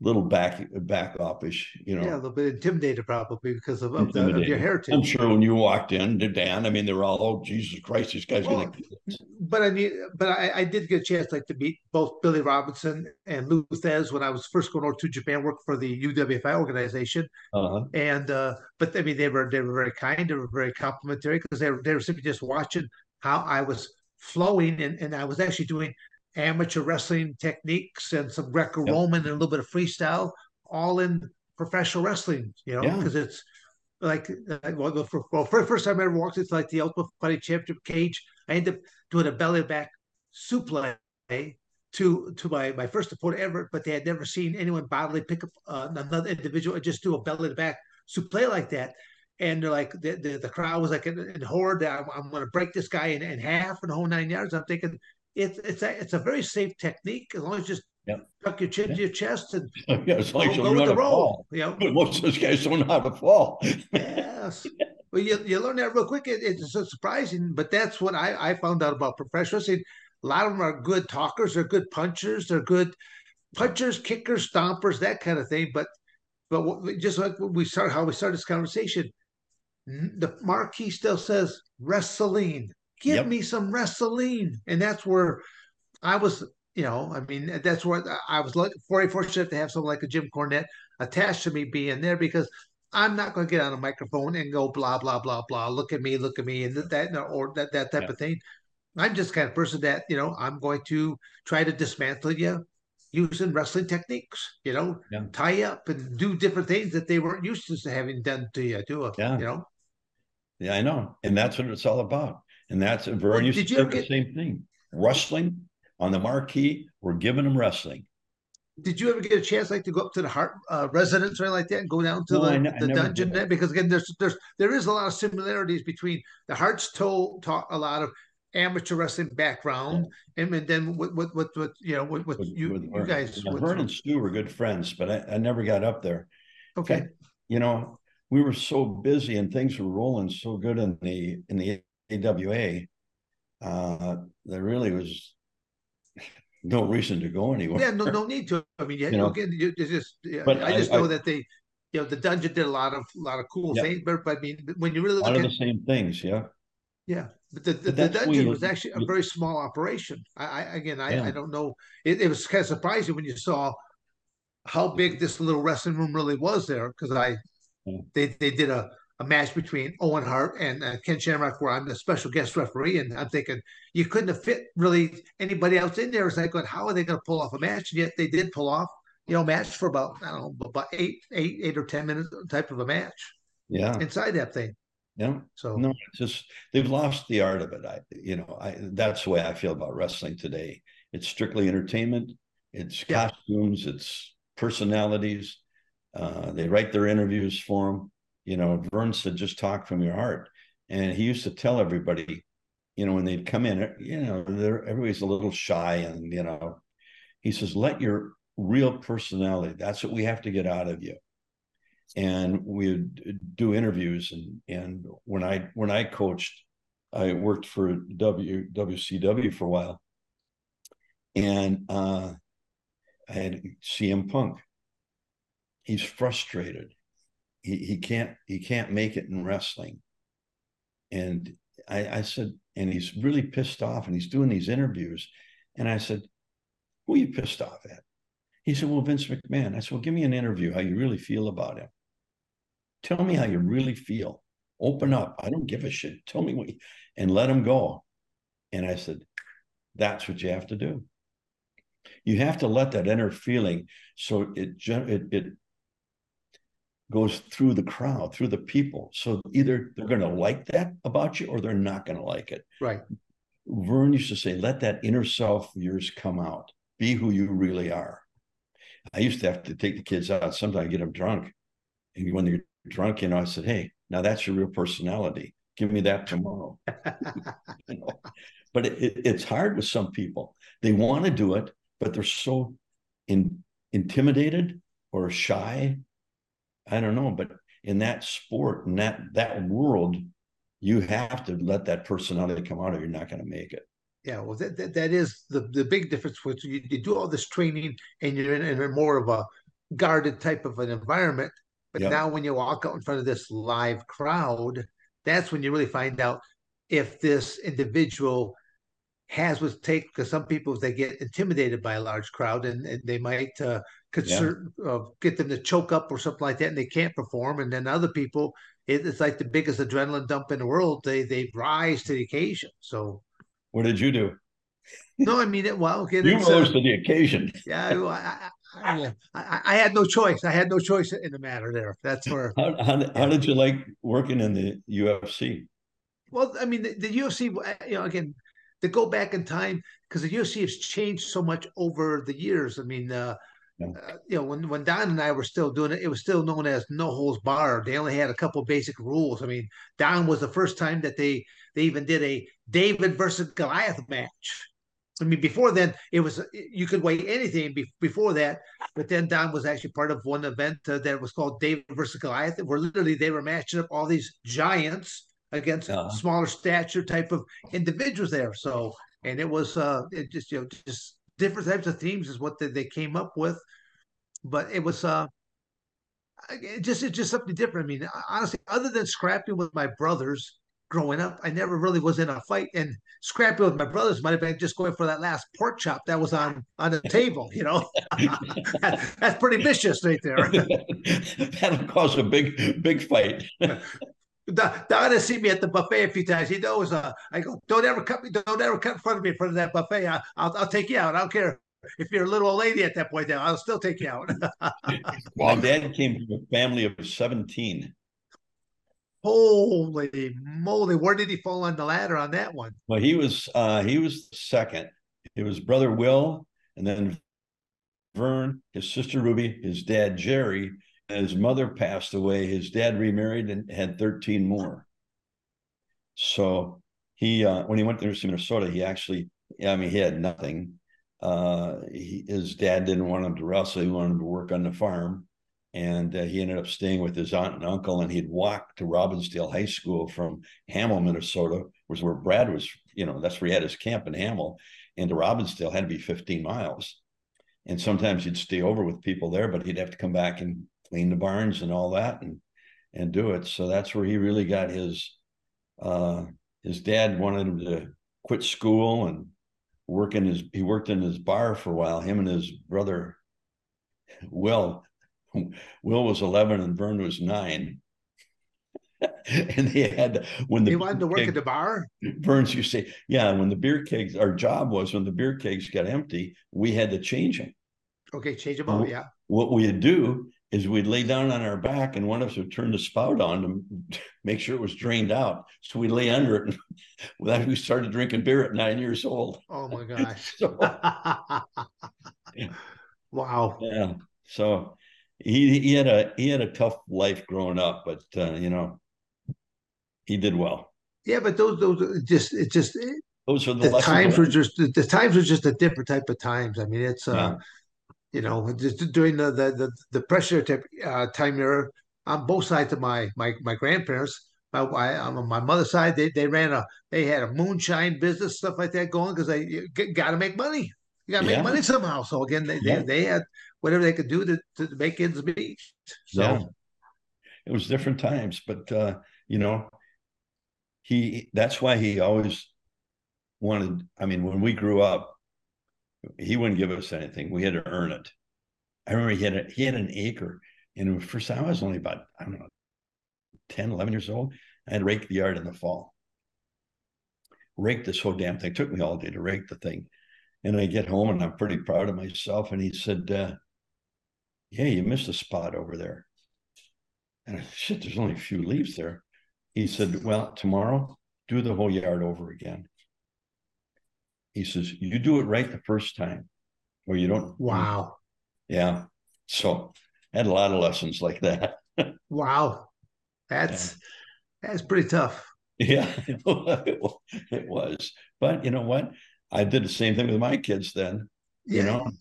little back back offish you know yeah, a little bit intimidated probably because of, of, the, of your heritage. i'm sure when you walked in to dan i mean they were all oh jesus christ this guy's Well, gonna kill us." but I mean, but I, I did get a chance like to meet both Billy Robinson and Lou Thesz when I was first going over to Japan, work for the UWFI organization. uh-huh. And uh, but I mean, they were they were very kind, they were very complimentary because they were they were simply just watching how I was flowing, and and I was actually doing amateur wrestling techniques and some Greco-Roman and a little bit of freestyle, all in professional wrestling. You know, Yeah. because it's like well, the well, for first time I ever walked into like the Ultimate Fighting Championship cage, I ended up doing a belly back suplex to to my my first opponent ever, but they had never seen anyone bodily pick up uh, another individual and just do a belly back suplex like that. And they're like the, the, the crowd was like in, in horde. I'm, I'm going to break this guy in, in half and the whole nine yards. I'm thinking it's it's a it's a very safe technique as long as you just Yep. tuck your chin to your chest and (laughs) yeah long as go, you go with the to roll. You know, but most of those guys don't know how to fall (laughs) yes. Well, you, you learn that real quick. It, it's so surprising, but that's what I, I found out about professional wrestling. A lot of them are good talkers, they're good punchers, they're good punchers, kickers, stompers, that kind of thing. But but what, just like when we start how we started this conversation, the marquee still says wrestling. Give Yep. me some wrestling, and that's where I was. You know, I mean, that's where I was lucky, very fortunate to have someone like a Jim Cornette attached to me being there because I'm not going to get on a microphone and go blah blah blah blah. Look at me, look at me, and that or that that type of thing. I'm just the kind of person that you know I'm going to try to dismantle you using wrestling techniques. You know, Yeah. tie up and do different things that they weren't used to having done to you. Do it. Yeah. You know. Yeah, I know. And that's what it's all about. And that's a used did to you say the same thing. Wrestling on the marquee, we're giving them wrestling. Did you ever get a chance like to go up to the Hart uh, residence or anything like that and go down to No, the, I ne- I the dungeon there? Because again, there's there's there is a lot of similarities between the Harts told talk a lot of amateur wrestling background, and, and then what what what, what you know what, what with, you, with you guys Yeah, Verne and Stu were good friends, but I, I never got up there. Okay, you know, we were so busy and things were rolling so good in the in the AWA. Uh, there really was no reason to go anywhere. yeah, no no need to. I mean, you, You know, again, you it's just yeah, but I just I- know I- that they. You know, the dungeon did a lot of lot of cool Yeah. things, but, but I mean, when you really A lot look of the same things, yeah. Yeah, but the, the, But the dungeon you- was actually a very small operation. I, I again, I, Yeah. I don't know. It, it was kind of surprising when you saw how big this little wrestling room really was there. Because I, Yeah. they they did a, a match between Owen Hart and uh, Ken Shamrock, where I'm the special guest referee, and I'm thinking you couldn't have fit really anybody else in there. It's like, going, how are they going to pull off a match? And yet they did pull off, you know, match for about I don't know, about eight, eight, eight or ten minutes type of a match Yeah. inside that thing. Yeah. So No, it's just they've lost the art of it. I, you know, I that's the way I feel about wrestling today. It's strictly entertainment. It's Yeah. costumes. It's personalities. Uh, they write their interviews for them. You know, Verne said, "Just talk from your heart," and he used to tell everybody, you know, when they'd come in, you know, everybody's a little shy, and you know, he says, "Let your real personality. That's what we have to get out of you." and we'd do interviews and and when I when I coached, I worked for W WCW for a while, and uh, I had CM Punk. He's frustrated. He he can't he can't make it in wrestling. And I, I said, and he's really pissed off, and he's doing these interviews, and I said, "Who are you pissed off at?" He said, "Well, Vince McMahon." I said, "Well, give me an interview. How you really feel about him." Tell me how you really feel. Open up. I don't give a shit. Tell me what, you, and let him go. And I said, that's what you have to do. You have to let that inner feeling so it it it goes through the crowd, through the people. So either they're going to like that about you or they're not going to like it. right, Verne used to say, let that inner self of yours come out. Be who you really are. I used to have to take the kids out. Sometimes I get them drunk. And when they're drunk, you know, I said, hey, now that's your real personality. Give me that tomorrow. (laughs) You know? But it, it, it's hard with some people. They want to do it, but they're so in, intimidated or shy. I don't know. But in that sport, in that that world, you have to let that personality come out or you're not going to make it. Yeah, well, that, that, that is the, the big difference. With you, you do all this training and you're in, in a more of a guarded type of an environment. But Yeah. now, when you walk out in front of this live crowd, that's when you really find out if this individual has what it takes. Because some people, they get intimidated by a large crowd and, and they might uh, concert, uh, get them to choke up or something like that, and they can't perform. And then other people, it, it's like the biggest adrenaline dump in the world. They they rise to the occasion. So What did you do? no, I mean it. Well, okay, You it's, uh, rose to the occasion. yeah, I, I, I. I, I had no choice. I had no choice in the matter there. That's where. How, how, how did you like working in the UFC? Well, I mean, the, the UFC, uh, you know, again, to go back in time because the UFC has changed so much over the years. I mean, uh, Yeah. Uh, you know, when when Don and I were still doing it, it was still known as no holds barred. They only had a couple basic rules. I mean, Don was the first time that they they even did a David versus Goliath match. I mean, before then, it was you could weigh anything be, before that, but then Don was actually part of one event uh, that was called David versus Goliath, where literally they were matching up all these giants against Uh-huh. smaller stature type of individuals there. So, and it was uh, it just you know just different types of themes is what they, they came up with, but it was uh, it just it's just something different. I mean, honestly, other than scrapping with my brothers growing up, I never really was in a fight. And scrapping with my brothers might have been just going for that last pork chop that was on on the (laughs) table. You know, (laughs) That- that's pretty vicious right there. (laughs) That'll cause a big, big fight. Don, Don has seen me at the buffet a few times. He knows. Uh, I go, don't ever cut me. Don't ever cut in front of me in front of that buffet. I, will I'll take you out. I don't care if you're a little old lady at that point. Then I'll still take you out. (laughs) My dad came from a family of 17. Holy moly! Where did he fall on the ladder on that one? Well, he was uh he was second. It was brother Will, and then Verne, his sister Ruby, his dad Jerry, his mother passed away. His dad remarried and had 13 more. So he uh, when he went to the University of Minnesota, he actually, I mean, he had nothing. Uh, he, his dad didn't want him to wrestle; he wanted him to work on the farm, and uh, he ended up staying with his aunt and uncle. And he'd walk to Robbinsdale High School from Hamel, Minnesota, was where Brad was. You know, that's where he had his camp in Hamel, and to Robbinsdale had to be 15 miles. And sometimes he'd stay over with people there, but he'd have to come back and clean the barns and all that, and and do it. So that's where he really got his. Uh, his dad wanted him to quit school and work in his. He worked in his bar for a while. Him and his brother, Will. Will was eleven and Verne was nine. (laughs) and they had when the He wanted to work keg, at the bar. Burns used to say, "Yeah, when the beer kegs, our job was when the beer kegs got empty, we had to change them. Okay, change them. Oh. Yeah. What we'd do is we'd lay down on our back, and one of us would turn the spout on to (laughs) make sure it was drained out. So we'd lay under it, and (laughs) then we started drinking beer at nine years old. Oh my (laughs) gosh. So wow. yeah, so he he had a he had a tough life growing up, but uh, you know, he did well. Yeah, but those those just it just Those were the, the times were just the, the times were just a different type of times. I mean, it's uh, Yeah. You know, just during the the the, the pressure type, uh, time era on both sides of my my my grandparents. My I, on my mother's side, they they ran a they had a moonshine business stuff like that going because they got to make money. You got to make Yeah. money somehow. So again, they, Yeah. they they had whatever they could do to to make ends meet. So Yeah. it was different times but uh you know he that's why he always wanted i mean when we grew up he wouldn't give us anything. We had to earn it. I remember he had a, he had an acre and first time i was only about i don't know 10 11 years old. I had to rake the yard in the fall. Rake this whole damn thing. Took me all day to rake the thing. And i get home and i'm pretty proud of myself and he said uh yeah you missed a spot over there. And I shit, there's only a few leaves there. He said, Well, tomorrow, do the whole yard over again. He says, You do it right the first time, or you don't. wow, Yeah. So I had a lot of lessons like that. (laughs) wow, that's that's pretty tough. Yeah, (laughs) it was. But you know what? I did the same thing with my kids then, you Yeah. know,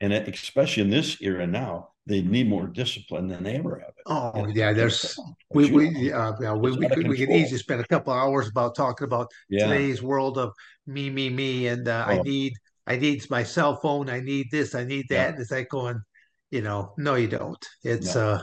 and especially in this era now, they need more discipline than they ever have. Oh yeah, there's we we uh, yeah, we we could, we could easily spend a couple hours about talking about yeah, today's world of me me me and uh, I Oh. need I need my cell phone I need this I need that Yeah. and it's like going you know no you don't it's No. uh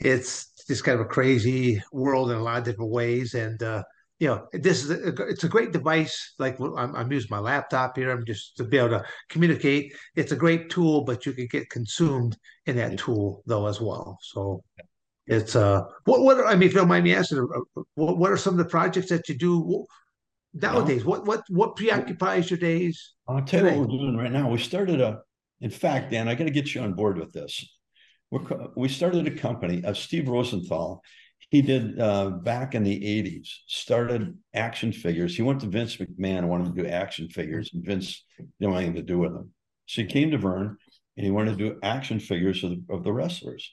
it's just kind of a crazy world in a lot of different ways and uh you know this is a, it's a great device. Like I'm, I'm using my laptop here. I'm just to be able to communicate. It's a great tool but you can get consumed in that tool though as well. So it's uh what what are- I mean if you don't mind me asking uh, what what are some of the projects that you do nowadays? What what what preoccupies your days? I'll tell you what we're doing right now. We started a, in fact, Dan, I got to get you on board with this. We're, we started a company, of Steve Rosenthal. He did uh, back in the 80s, started action figures. He went to Vince McMahon and wanted to do action figures, and Vince didn't want anything to do with them. So he came to Verne and he wanted to do action figures of the, of the wrestlers.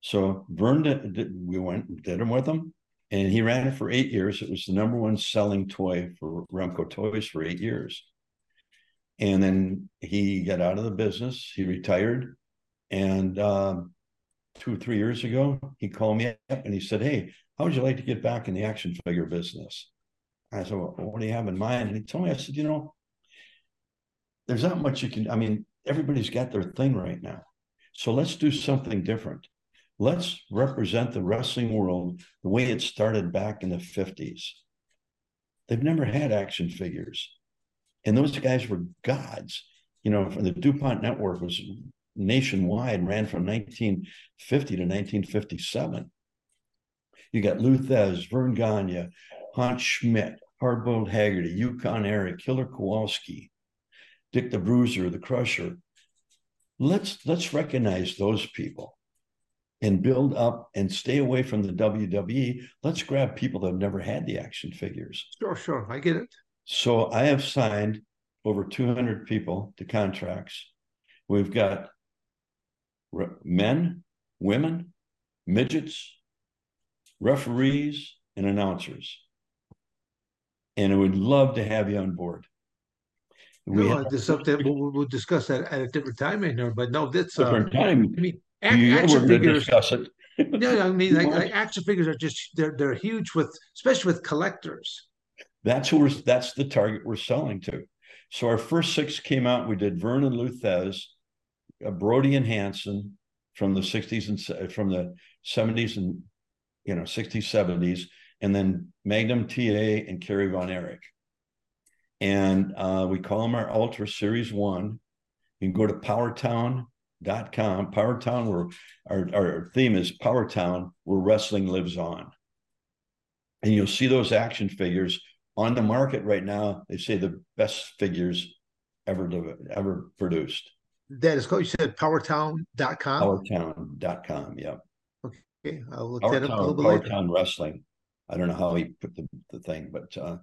So Verne did, did- we went and did them with him, and he ran it for eight years. It was the number one selling toy for Remco Toys for eight years. And then he got out of the business. He retired, and um, two or three years ago, he called me up and he said, "Hey, how would you like to get back in the action figure business?" I said, well, "What do you have in mind?" And he told me, "I said, you know, there's not much you can. I mean, everybody's got their thing right now, so let's do something different. Let's represent the wrestling world the way it started back in the '50s. They've never had action figures." and those guys were gods. You know, the DuMont network was nationwide, ran from 1950 to 1957. You got Lou Thesz, Verne Gagne, Hans Schmidt, Hardboiled Haggerty, Yukon Eric, Killer Kowalski, Dick the Bruiser, the Crusher. Let's let's recognize those people and build up and stay away from the WWE. Let's grab people that have never had the action figures. sure sure I get it So I have signed over 200 people to contracts. We've got men, women, midgets, referees, and announcers. and I would love to have you on board. We no, have, something we'll, we'll, discuss that at a different time in here, but no, that's different uh, time. I mean, action figures. (laughs) No, I mean, like, like, action figures are just they're they're huge with, especially with collectors. That's who we're. That's the target we're selling to. So our first six came out. We did Verne and Lou Thesz, Brody and Hansen from the '60s and from the '70s and you know '60s '70s, and then Magnum TA and Kerry Von Erich. And uh, we call them our Ultra Series One. You can go to powertown.com. Powertown, where our, our theme is Powertown, where wrestling lives on. And you'll see those action figures on the market right now. They say the best figures ever ever produced. That is called, you said powertown.com? Powertown.com, yeah. Okay, I'll look Powertown, that up a little bit Powertown later. Wrestling. I don't know how he put the, the thing, but uh,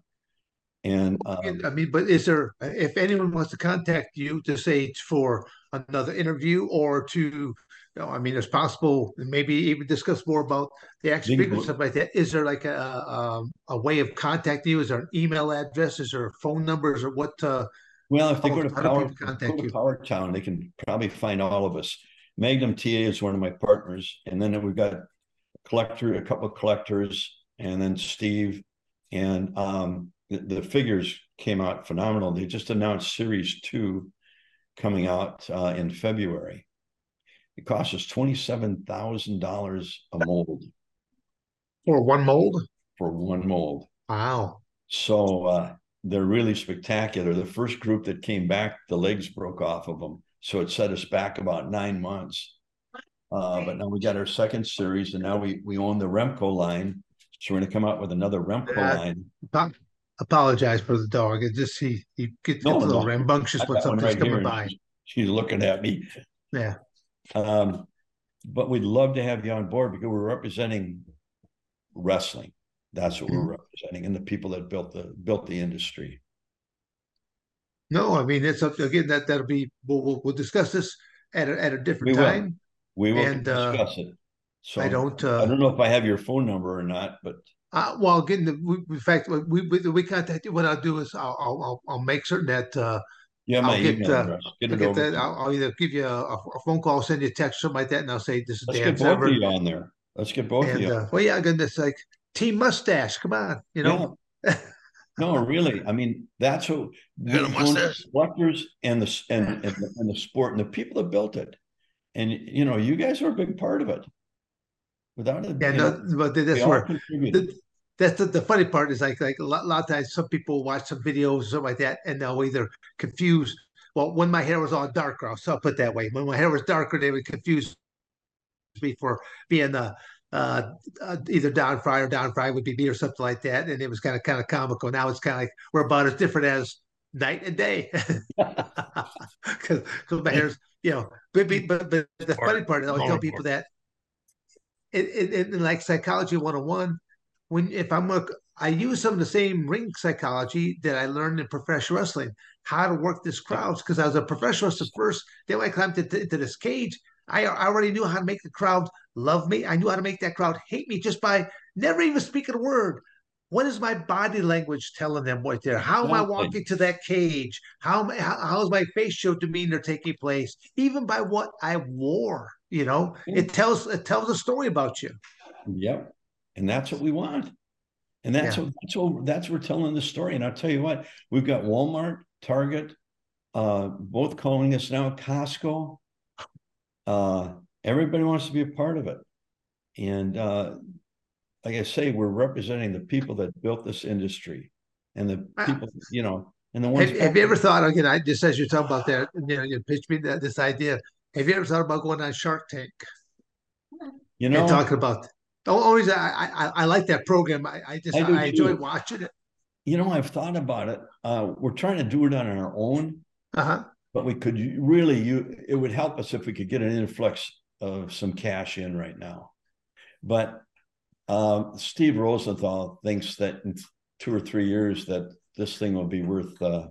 and um, I mean, but is there if anyone wants to contact you to say for another interview or to, you know, I mean, it's possible maybe even discuss more about the action figure stuff like that. Is there like a, a, a way of contacting you? Is there an email address? Is there phone numbers or what? Uh, well, if they go to Power, go to Power Town, they can probably find all of us. Magnum TA is one of my partners, and then we've got a collector, a couple of collectors, and then Steve, and um, the, the, figures came out phenomenal. They just announced Series Two coming out uh, in February. It costs us twenty seven thousand dollars a mold for one mold. For one mold. Wow. So uh, they're really spectacular. The first group that came back, the legs broke off of them, so it set us back about nine months. Uh, but now we got our second series, and now we we own the Remco line, so we're going to come out with another Remco line. apologize for the dog. It just he he gets, no, a little no. rambunctious when something's right coming by. She's looking at me. Yeah. Um, but we'd love to have you on board because we're representing wrestling. That's what mm-hmm. we're representing, and the people that built the built the industry. No, I mean it's up again. That that'll be we'll we'll, we'll discuss this at a, at a different we time. We will and, uh, discuss uh, it. So I don't. Uh, I don't know if I have your phone number or not, but uh, well, again, the, we, in fact, we we, we contact you. What I'll do is I'll I'll, I'll make certain that uh, yeah, my I'll get, email uh, address. Get it over. That. I'll, I'll, either give you a, a, phone call, send you a text, or something like that, and I'll say this is Let's Dan get both of you on there. Let's get both and, of you. Uh, well, yeah, goodness, like Team Mustache. Come on, you know. Yeah. no, really. I mean, that's what collectors and the and, and the, and the sport and the people that built it, and you know, you guys are a big part of it. Without it, yeah, no, know, but that's where the, that's the, the funny part is like like a lot, a lot of times some people watch some videos or something like that and they'll either confuse. Well, when my hair was all darker, so I'll put that way. When my hair was darker, they would confuse me for being the uh, uh, either Don Frye or Don Frye would be me or something like that, and it was kind of kind of comical. Now it's kind of like we're about as different as night and day (laughs) because my hair's you know. But but, but the funny part is I always tell people that it, it, it like psychology 101 when if I'm a I use some of the same ring psychology that I learned in professional wrestling, how to work this crowds. Because I was a professional wrestler first. Then when I climbed into, into this cage, I, I, already knew how to make the crowd love me. I knew how to make that crowd hate me just by never even speaking a word. What is my body language telling them right there? How am I walking to that cage? How, how how is my facial demeanor taking place? Even by what I wore, you know, it tells it tells a story about you. Yep and that's what we want. And that's yeah. what that's what that's what we're telling the story. And I'll tell you what, we've got Walmart, Target, uh, both calling us now Costco. Uh, everybody wants to be a part of it. And uh, like I say, we're representing the people that built this industry and the people, you know, and the ones. Have, have you ever thought again? I just as you're talking about that, you know, you pitched me that, this idea. Have you ever thought about going on Shark Tank? You know, and talking about the only I, I, I like that program, I, I just I, I enjoy watching it. You know, I've thought about it. Uh, we're trying to do it on our own, uh-huh. But we could really you it would help us if we could get an influx of some cash in right now. But uh, Steve Rosenthal thinks that in two or three years that this thing will be worth uh,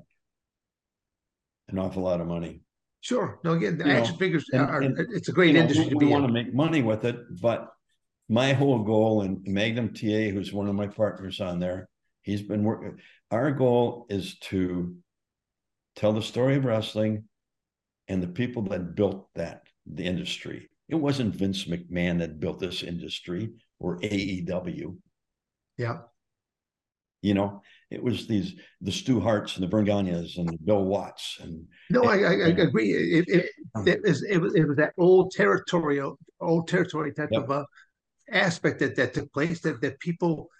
an awful lot of money. Sure. No, again, the you action know, figures and, are, and, it's a great industry know, to be. We want to make money with it, but my whole goal and Magnum TA, who's one of my partners on there, He's been working. Our goal is to tell the story of wrestling and the people that built that the industry. It wasn't Vince McMahon that built this industry or AEW. Yeah. You know, it was these the Stu Harts and the Verne Gagnes and the Bill Watts and No, I, I, I agree. It, it, it, was, it was it was that old territorial, old territory type Yep. of uh, aspect that that took place. That that people,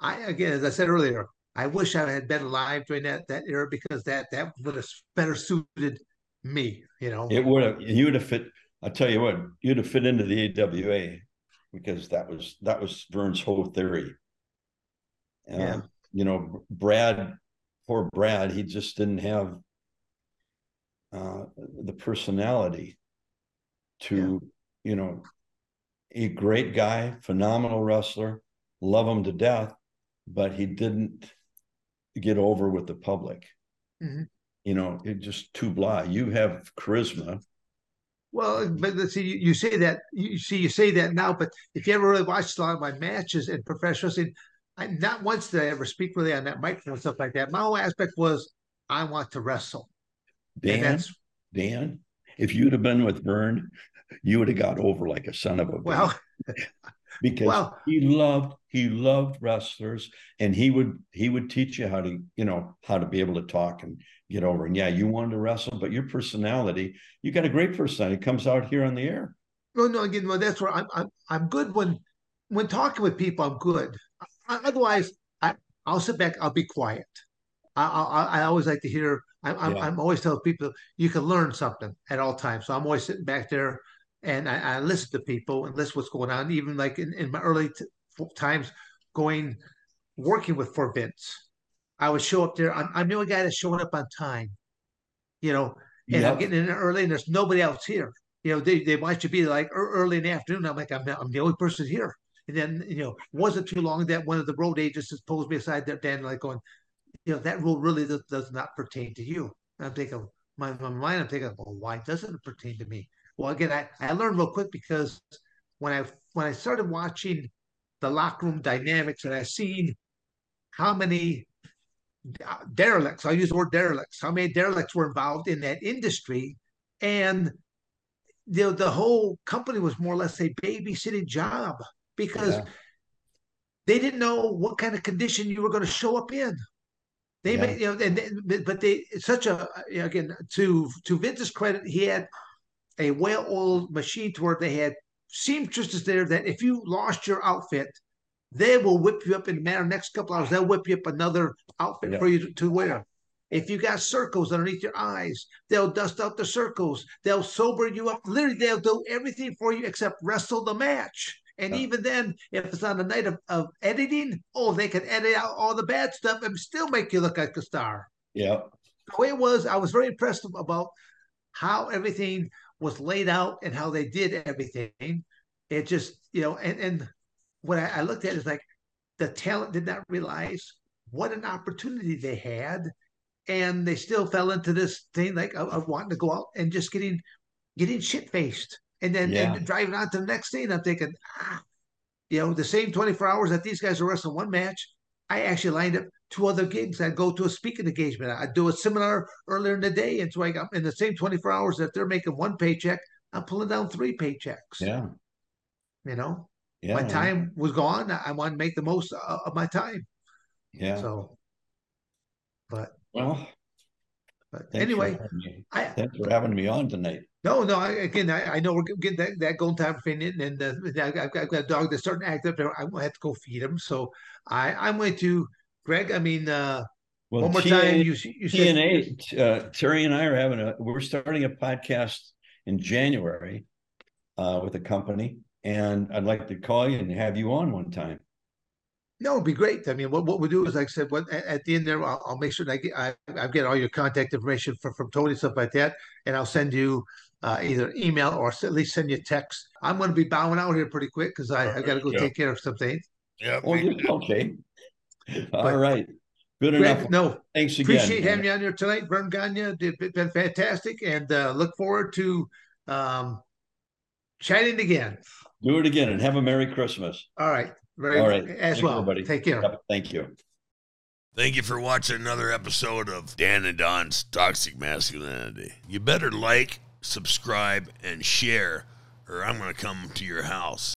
I again, as I said earlier, I wish I had been alive during that that era because that that would have better suited me. You know, it would have you would have fit. I'll tell you what, you'd have fit into the AWA because that was that was Verne's whole theory. Uh, Yeah. You know, Brad, poor Brad, he just didn't have uh, the personality to, you know, a great guy, phenomenal wrestler, love him to death, but he didn't get over with the public. Mhm. You know, it just too blah. You have charisma. Well, but let's see, you, you say that you see you say that now, but if you ever really watched a lot of my matches and professional wrestling, I not once did I ever speak really on that microphone and stuff like that. My whole aspect was I want to wrestle. And Dan, that's Dan, if you'd have been with Verne, you would have got over like a son of a well, because he loved he loved wrestlers and he would he would teach you how to you know how to be able to talk and get over and yeah you wanted to wrestle but your personality you got a great personality it comes out here on the air no, no, again, well, that's where I'm I'm I'm good when when talking with people, I'm good. Otherwise, I I'll sit back, I'll be quiet. I I, I always like to hear. I'm I'm, Yeah. I'm always telling people you can learn something at all times. So I'm always sitting back there, and I, I listen to people and listen what's going on. Even like in, in my early t- times, going working with for Vince, I would show up there. I'm I'm the only guy that's showing up on time, you know, and I'm getting in there early, and there's nobody else here. You know, they, they want you to be like early in the afternoon. I'm like, I'm, not, I'm the only person here. And then, you know, wasn't too long that one of the road agents just pulls me aside there, Dan, like going, you know, that rule really does, does not pertain to you. And I'm thinking, my, my mind, I'm thinking, well, why doesn't it pertain to me? Well, again, I, I learned real quick because when I when I started watching the locker room dynamics and I seen how many uh, derelicts, I'll use the word derelicts, how many derelicts were involved in that industry, and the the whole company was more or less a babysitting job because Yeah. they didn't know what kind of condition you were going to show up in. They Yeah. made you know, and but they it's such a again to to Vince's credit, he had a well-oiled machine to where they had seamstresses there that if you lost your outfit, they will whip you up in the matter of the next couple hours. They'll whip you up another outfit Yeah. for you to, to wear. If you got circles underneath your eyes, they'll dust out the circles. They'll sober you up. Literally, they'll do everything for you except wrestle the match. And Yeah. even then, if it's on the night of, of editing, oh, they can edit out all the bad stuff and still make you look like a star yeah the way it was, I was very impressed about how everything was laid out and how they did everything. It just, you know, and, and what I, I looked at is like the talent did not realize what an opportunity they had. And they still fell into this thing like of, of wanting to go out and just getting getting shit faced and then Yeah. and driving on to the next thing. I'm thinking, ah, you know, the same 24 hours that these guys are wrestling one match, I actually lined up two other gigs. I'd go to a speaking engagement. I'd do a seminar earlier in the day. And so I got in the same 24 hours that they're making one paycheck, I'm pulling down three paychecks. yeah You know, yeah my time was gone. I, want to make the most of, my time. yeah So, but, well but anyway. I, thanks for having me on tonight No, no. I, again, I, I know we're getting that, that golden time in, and uh, I've, got, I've got a dog that's starting to act up there. I'm gonna have to go feed him. So I, I'm going to, Greg. I mean, uh, well one more TA time. You, you said TNA, uh, Terry and I are having a, we're starting a podcast in January uh, with a company, and I'd like to call you and have you on one time. no, it'd be great. I mean, what, what we do is, like I said, what at, at the end there, I'll, I'll make sure that I get I, I get all your contact information from from Tony stuff like that, and I'll send you uh, either email or at least send you text. I'm going to be bowing out here pretty quick because I, I got to go Yeah. take care of some things. Yeah, me you- too. okay. All But- right. Good enough. No, Thanks again. appreciate having you on here tonight. Verne Gagne. It's been fantastic, and uh, look forward to um, chatting again. Do it again and have a Merry Christmas. All right, very All right. as Thanks, well. everybody. Take care. Yep, Thank you. Thank you for watching another episode of Dan and Don's Toxic Masculinity. You better like, subscribe, and share, or I'm going to come to your house.